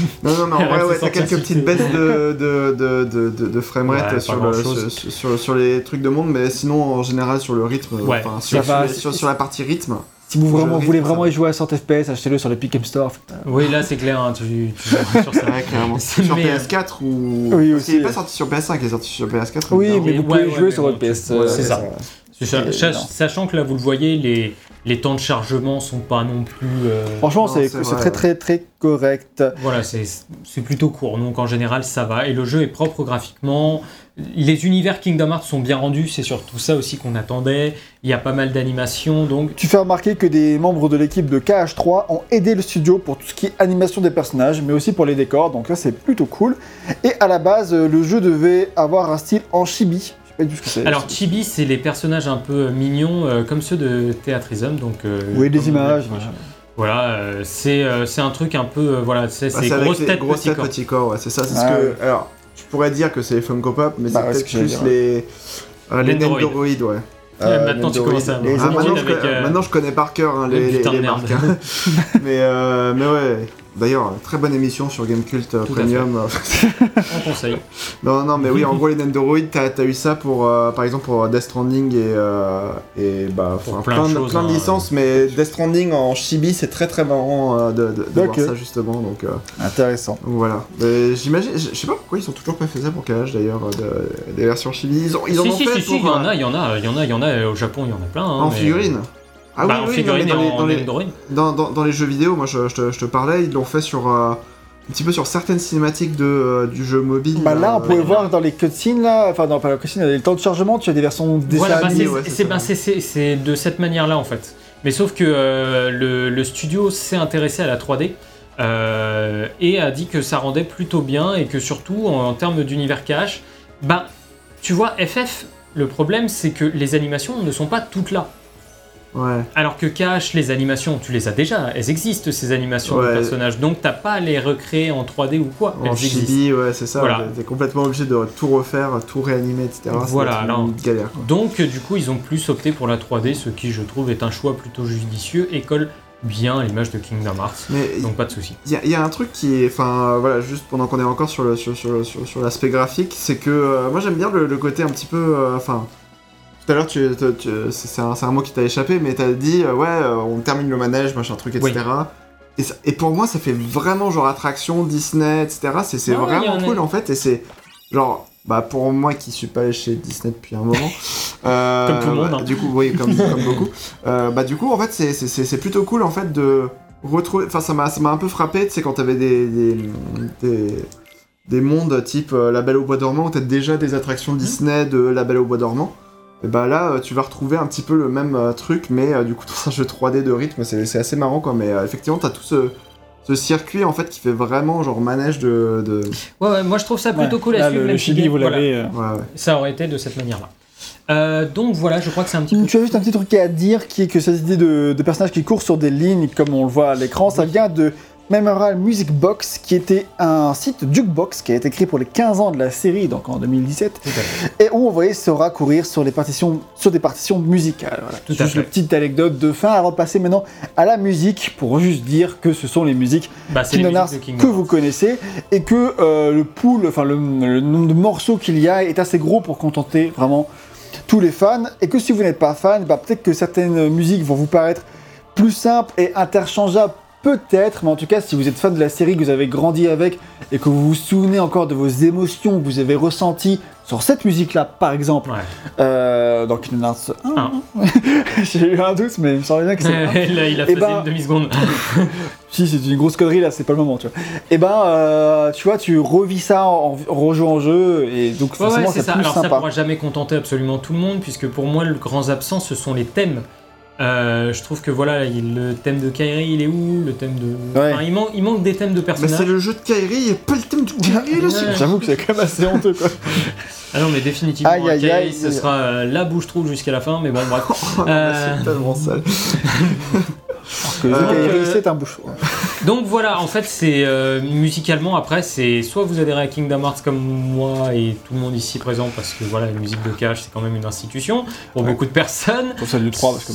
non, non, mais en Elle vrai, s'est ouais, t'as quelques petites baisses de, de, de, de, de, de framerate Ouais, sur, le- sur, sur, sur les trucs de monde, mais sinon, en général, sur le rythme, Ouais, enfin, sur, va, la partie rythme. Si vous vraiment, rythme, voulez vraiment y jouer à 100 FPS, achetez-le sur le Pick Store. Oui, là, c'est clair, hein, tu, tu joues sur ça. Ouais, clairement. Sur mais- PS4 ou. Oui, Parce qu'il est aussi. pas sorti sur PS5, il est sorti sur PS4. Oui, mais vous pouvez ouais, jouer sur votre PS. euh, c'est ça. Sachant que là, vous le voyez, les, les temps de chargement sont pas non plus. euh, Franchement, c'est très ouais. très très correct. Voilà, c'est c'est plutôt court. Donc en général, ça va. Et le jeu est propre graphiquement. Les univers Kingdom Hearts sont bien rendus. C'est surtout ça aussi qu'on attendait. Il y a pas mal d'animations. Donc Tu fais remarquer que des membres de l'équipe de KH3 ont aidé le studio pour tout ce qui est animation des personnages, mais aussi pour les décors, donc là c'est plutôt cool. Et à la base, le jeu devait avoir un style en chibi. Je sais pas du tout ce que c'est. Alors Chibi, c'est les personnages un peu mignons euh, comme ceux de Theatrism. Donc euh, oui, des comme- images. voilà. Voilà, euh, c'est euh, c'est un truc un peu euh, voilà, c'est Bah, grosse tête grosses petit petit corps, ouais, c'est ça. C'est Ah, ce ouais. que. Alors, je pourrais dire que c'est les Funko Pop, mais Bah, c'est ce peut-être plus dire, les. euh, les Nendoroid. Nendoroid, ouais. Maintenant, tu commences à Les Ah, maintenant, avec, je, connais- euh, maintenant, je connais par cœur hein, les, le les, marques. hein. mais, euh, mais ouais. D'ailleurs, très bonne émission sur Gamecult euh, Premium. On conseille. non, non, mais oui, en gros, les Nendoroid, t'as as eu ça pour, euh, par exemple, pour Death Stranding et, euh, et bah, Pour plein de de, choses, plein de hein. licences, mais Death Stranding en chibi, c'est très très marrant euh, de, de, voir ça justement. Donc, euh, Intéressant. voilà. J'imagine, je sais pas pourquoi ils ont toujours pas fait ça pour KH d'ailleurs, euh, de- des versions chibi. Ils, ont, ils en si, ont si, fait si, si, il y pour, en euh, a, il y en a, il y en a, il y en a. euh, Au Japon, il y en a plein. hein, en mais- figurine. Ah bah, en oui, non, dans, les, dans, les, Nendoroid. dans, dans- dans les jeux vidéo, moi je, je te, je te parlais, ils l'ont fait sur euh, un petit peu sur certaines cinématiques de, euh, du jeu mobile. Bah là, on euh, pouvait voir dans les cutscenes, là, enfin, non, pas la cutscene, le temps de chargement, tu as des versions dessin Voilà, bah, c'est ouais, bah, de cette manière-là en fait. Mais sauf que euh, le, le studio s'est intéressé à la 3D euh, et a dit que ça rendait plutôt bien et que surtout en, en termes d'univers cache, bah tu vois FF, le problème c'est que les animations ne sont pas toutes là. Ouais. Alors que Cache, les animations, tu les as déjà, elles existent ces animations de personnages, donc t'as pas à les recréer en 3D ou quoi, elles En existent. chibi, ouais, c'est ça. Voilà. T'es complètement obligé de tout refaire, tout réanimer, etc. Voilà, alors- une galère. quoi. Donc, euh, du coup, ils ont plus opté pour la 3D, ce qui, je trouve, est un choix plutôt judicieux et colle bien à l'image de Kingdom Hearts. Mais Donc, pas de souci. Il y, a- il y a un truc qui est, enfin voilà, juste pendant qu'on est encore sur le sur, sur, sur, sur l'aspect graphique, c'est que euh, moi j'aime bien le, le côté un petit peu, euh, enfin tout à l'heure tu, tu- tu- c'est un, un mot qui t'a échappé, mais t'as dit euh, ouais euh, on termine le manège machin truc etc. Et, ça- et pour moi ça fait vraiment genre attraction Disney etc. C'est Ouais, vraiment en cool en fait et c'est genre bah pour moi qui suis pas allé chez Disney depuis un moment, euh, Comme tout le monde, bah, hein. du coup oui comme, comme beaucoup, euh, bah du coup en fait c'est- plutôt cool en fait de retrouver. Enfin, ça m'a ça m'a un peu frappé, tu sais, quand t'avais des, des, des, des mondes type euh, La Belle au Bois dormant, où t'as déjà des attractions Mmh. Disney de La Belle au Bois dormant. Et bah là, euh, tu vas retrouver un petit peu le même euh, truc, mais euh, du coup, dans un jeu 3D de rythme, c'est assez marrant quoi. Mais effectivement, t'as tout ce, ce circuit en fait qui fait vraiment genre manège de. de... Ouais, ouais, moi, je trouve ça plutôt Ouais. cool à Là, suivre. le, le chibi, vous voilà, l'avez. euh. Ouais, ouais. Ça aurait été de cette manière-là. Euh, donc, voilà, je crois que c'est un petit peu. Tu as juste un petit truc à dire qui est que cette idée de, de personnages qui courent sur des lignes, comme on le voit à l'écran, ça vient de Memorial Music Box, qui était un site jukebox qui a été créé pour les 15 ans de la série, donc en 2017, Tout à fait. et où on voyait Sora courir sur, les partitions, sur des partitions musicales. Voilà. Tout juste une petite anecdote de fin à repasser maintenant à la musique pour juste dire que ce sont les musiques Bah, Kingdom Hearts de que vous connaissez et que euh, le pool, enfin le, le nombre de morceaux qu'il y a est assez gros pour contenter vraiment tous les fans et que si vous n'êtes pas fan, bah, peut-être que certaines musiques vont vous paraître plus simples et interchangeables peut-être, mais en tout cas si vous êtes fan de la série, que vous avez grandi avec et que vous vous souvenez encore de vos émotions que vous avez ressenties sur cette musique-là par exemple, Ouais. euh, dans Kingdom Hearts 1, Un. j'ai eu un doute mais il me semblait bien que c'est. Là, il a Eh fait ben- une demi-seconde. Si, c'est une grosse connerie là, c'est pas le moment, tu vois. Et ben, euh, tu vois, tu revis ça en, en rejouant au jeu, et donc Ouais, ouais, forcément c'est c'est ça. plus Alors, ça sympa. pourra jamais contenter absolument tout le monde, puisque pour moi, le grand absent, ce sont les thèmes Euh, je trouve que voilà, il- le thème de Kairi, il est où Le thème de. Ouais. Enfin, il, manque, il manque des thèmes de Mais c'est personnages. le jeu de Kairi, il n'y a pas le thème de Kairi. Ouais. J'avoue que c'est quand même assez honteux quoi. Ah non, mais définitivement, Aïe, aïe, Kairi, aïe. ce sera euh, la bouche trou jusqu'à la fin, mais bon, bref. Oh, Euh. C'est tellement sale. Parce que Euh, Kairi, euh, c'est un bouchon. Donc voilà, en fait, c'est euh, musicalement après, c'est soit vous adhérez à Kingdom Hearts comme moi et tout le monde ici présent, parce que voilà, la musique de Cash, c'est quand même une institution pour Ouais. beaucoup de personnes. Pour celle du 3 parce que.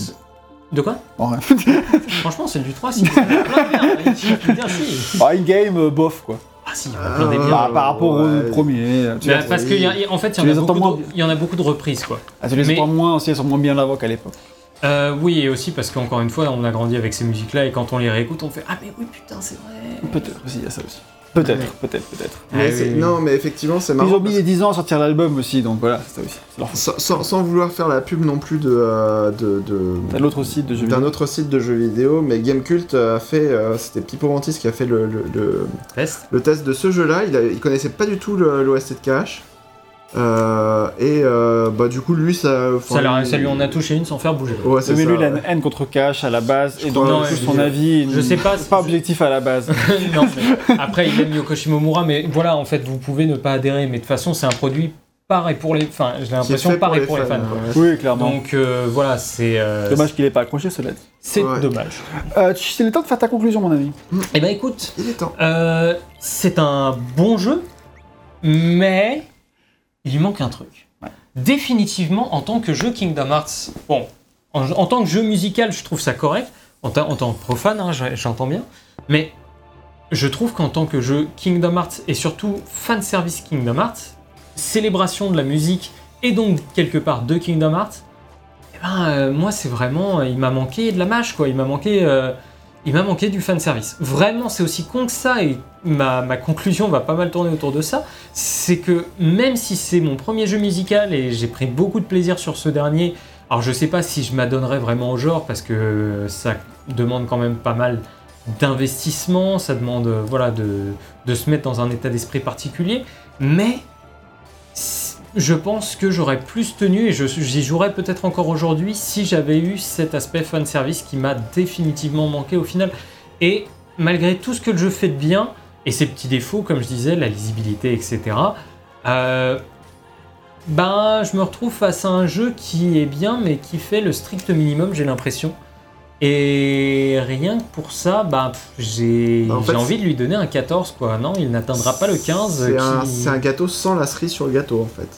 De quoi ouais. Franchement, celle du 3, si. Plein de bien, bien, si. Ah, in-game, euh, bof quoi. Ah si, il y en a plein des Ah, biens. Bah, par rapport au premier. Tu, parce qu'en fait, il Tu y, en les a entends beaucoup moins de, il y en a beaucoup de reprises, quoi. ah, tu les mais- entends moins aussi, elles sont moins bien là qu'à l'époque. Euh, oui, et aussi parce qu'encore une fois, on a grandi avec ces musiques-là, et quand on les réécoute, on fait Ah, mais oui, putain, c'est vrai. Peut-être aussi, il y a ça aussi. Peut-être, Ouais. peut-être, peut-être. Mais Ah, c'est- oui, oui. Non, mais effectivement, c'est Ils marrant. ont mis les 10 ans à sortir l'album aussi, donc voilà, c'est ça aussi. Sans, sans- sans vouloir faire la pub non plus de, euh, de, de- T'as l'autre site de jeux d'un vidéo. autre site de jeux vidéo, mais Gamecult a fait, euh, c'était Pipo Mantis qui a fait le, le, le- Test. le test de ce jeu-là. Il, a- il connaissait pas du tout le- l'OST de Cash. Euh, et euh, bah du coup lui ça, Ça, lui- ça lui en a touché une sans faire bouger. Ouais, c'est Mais ça, lui, il a une haine contre Cash à la base, et donc aussi, son avis, Je sais pas c'est pas objectif à la base. non, mais après, il aime Yoko Shimomura, mais voilà, en fait, vous pouvez ne pas adhérer, mais de toute façon, c'est un produit par et pour les. Enfin, j'ai l'impression par et pour les fans. ouais. oui, clairement. Donc euh, voilà, c'est. euh, Dommage qu'il ait pas accroché, cela dit. C'est Ouais. dommage. Euh, c'est le temps de faire ta conclusion, mon ami. Eh ben écoute, Il est temps. euh, c'est un bon jeu, mais il lui manque un truc. Ouais. Définitivement, en tant que jeu Kingdom Hearts, bon, en, en tant que jeu musical, je trouve ça correct. En, ta- en tant que profane, hein, j'entends bien. Mais je trouve qu'en tant que jeu Kingdom Hearts et surtout fanservice Kingdom Hearts, célébration de la musique et donc quelque part de Kingdom Hearts, eh ben, euh, moi c'est vraiment, il m'a manqué de la mâche quoi, il m'a manqué, euh, il m'a manqué du fanservice. Vraiment c'est aussi con que ça et ma, conclusion va pas mal tourner autour de ça, c'est que même si c'est mon premier jeu musical et j'ai pris beaucoup de plaisir sur ce dernier, alors je sais pas si je m'adonnerais vraiment au genre parce que ça demande quand même pas mal d'investissement, ça demande euh, voilà de, de se mettre dans un état d'esprit particulier, mais je pense que j'aurais plus tenu et j'y jouerais peut-être encore aujourd'hui si j'avais eu cet aspect fan service qui m'a définitivement manqué au final. Et malgré tout ce que le jeu fait de bien et ses petits défauts, comme je disais, la lisibilité, etc. euh, ben, je me retrouve face à un jeu qui est bien, mais qui fait le strict minimum, j'ai l'impression. Et rien que pour ça, bah, pff, j'ai en fait, j'ai envie de lui donner un 14, quoi. Non, il n'atteindra pas le 15. C'est qui- un, un gâteau sans la cerise sur le gâteau en fait.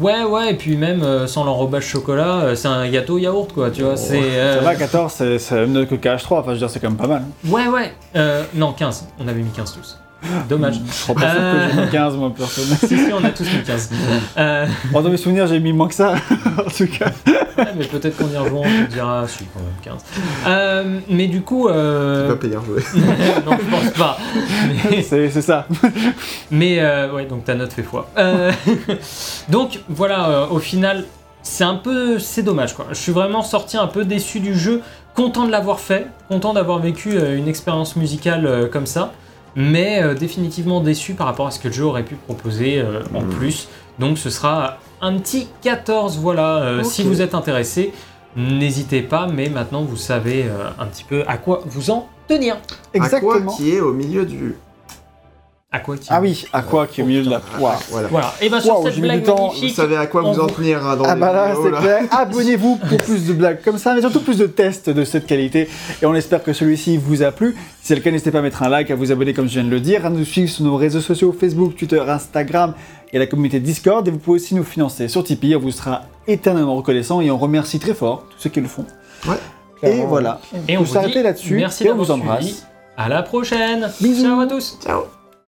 Ouais, ouais, et puis même euh, sans l'enrobage chocolat, euh, c'est un gâteau yaourt, quoi, tu vois. Oh, c'est. Ça euh, va, 14, c'est même que KH3, enfin je veux dire, c'est quand même pas mal. Ouais, ouais. Euh, non, 15. On avait mis 15 tous. Dommage. Je crois pas Euh. que j'ai mis 15, moi, personnellement. si, si, on a tous mis 15. Euh, dans mes souvenirs, j'ai mis moins que ça, en tout cas. ouais, mais peut-être qu'en y rejoint, on te dira, ah, si, quand même 15. Euh, mais du coup. Euh... Tu vas payer un jouet. non, je pense pas. Mais, C'est c'est ça. mais euh, ouais, donc ta note fait foi. Euh, donc voilà, euh, au final, c'est un peu. C'est dommage, quoi. Je suis vraiment sorti un peu déçu du jeu, content de l'avoir fait, content d'avoir vécu euh, une expérience musicale euh, comme ça, mais euh, définitivement déçu par rapport à ce que le jeu aurait pu proposer euh, en Mm. plus. Donc ce sera un petit 14, voilà. Euh, Si vous êtes intéressé, n'hésitez pas, mais maintenant vous savez euh, un petit peu à quoi vous en tenir. Exactement. Qui est au milieu du. À quoi qui- Ah oui, à quoi qui est au milieu de la poire. Voilà. Voilà. Et bien sur Waouh, cette blague du temps. Vous savez à quoi on vous en tenir hein, dans Ah les bah là, vidéos, c'est là. clair. Abonnez-vous pour plus de blagues comme ça, mais surtout plus de tests de cette qualité. Et on espère que celui-ci vous a plu. Si c'est le cas, n'hésitez pas à mettre un like, à vous abonner comme je viens de le dire, à nous suivre sur nos réseaux sociaux Facebook, Twitter, Instagram et la communauté Discord. Et vous pouvez aussi nous financer sur Tipeee. On vous sera éternellement reconnaissant et on remercie très fort tous ceux qui le font. Ouais. Et voilà. Et on peut vous s'arrêter dit là-dessus. Merci et on vous embrasse. suivi. À la prochaine. Bisous. Ciao à tous. Ciao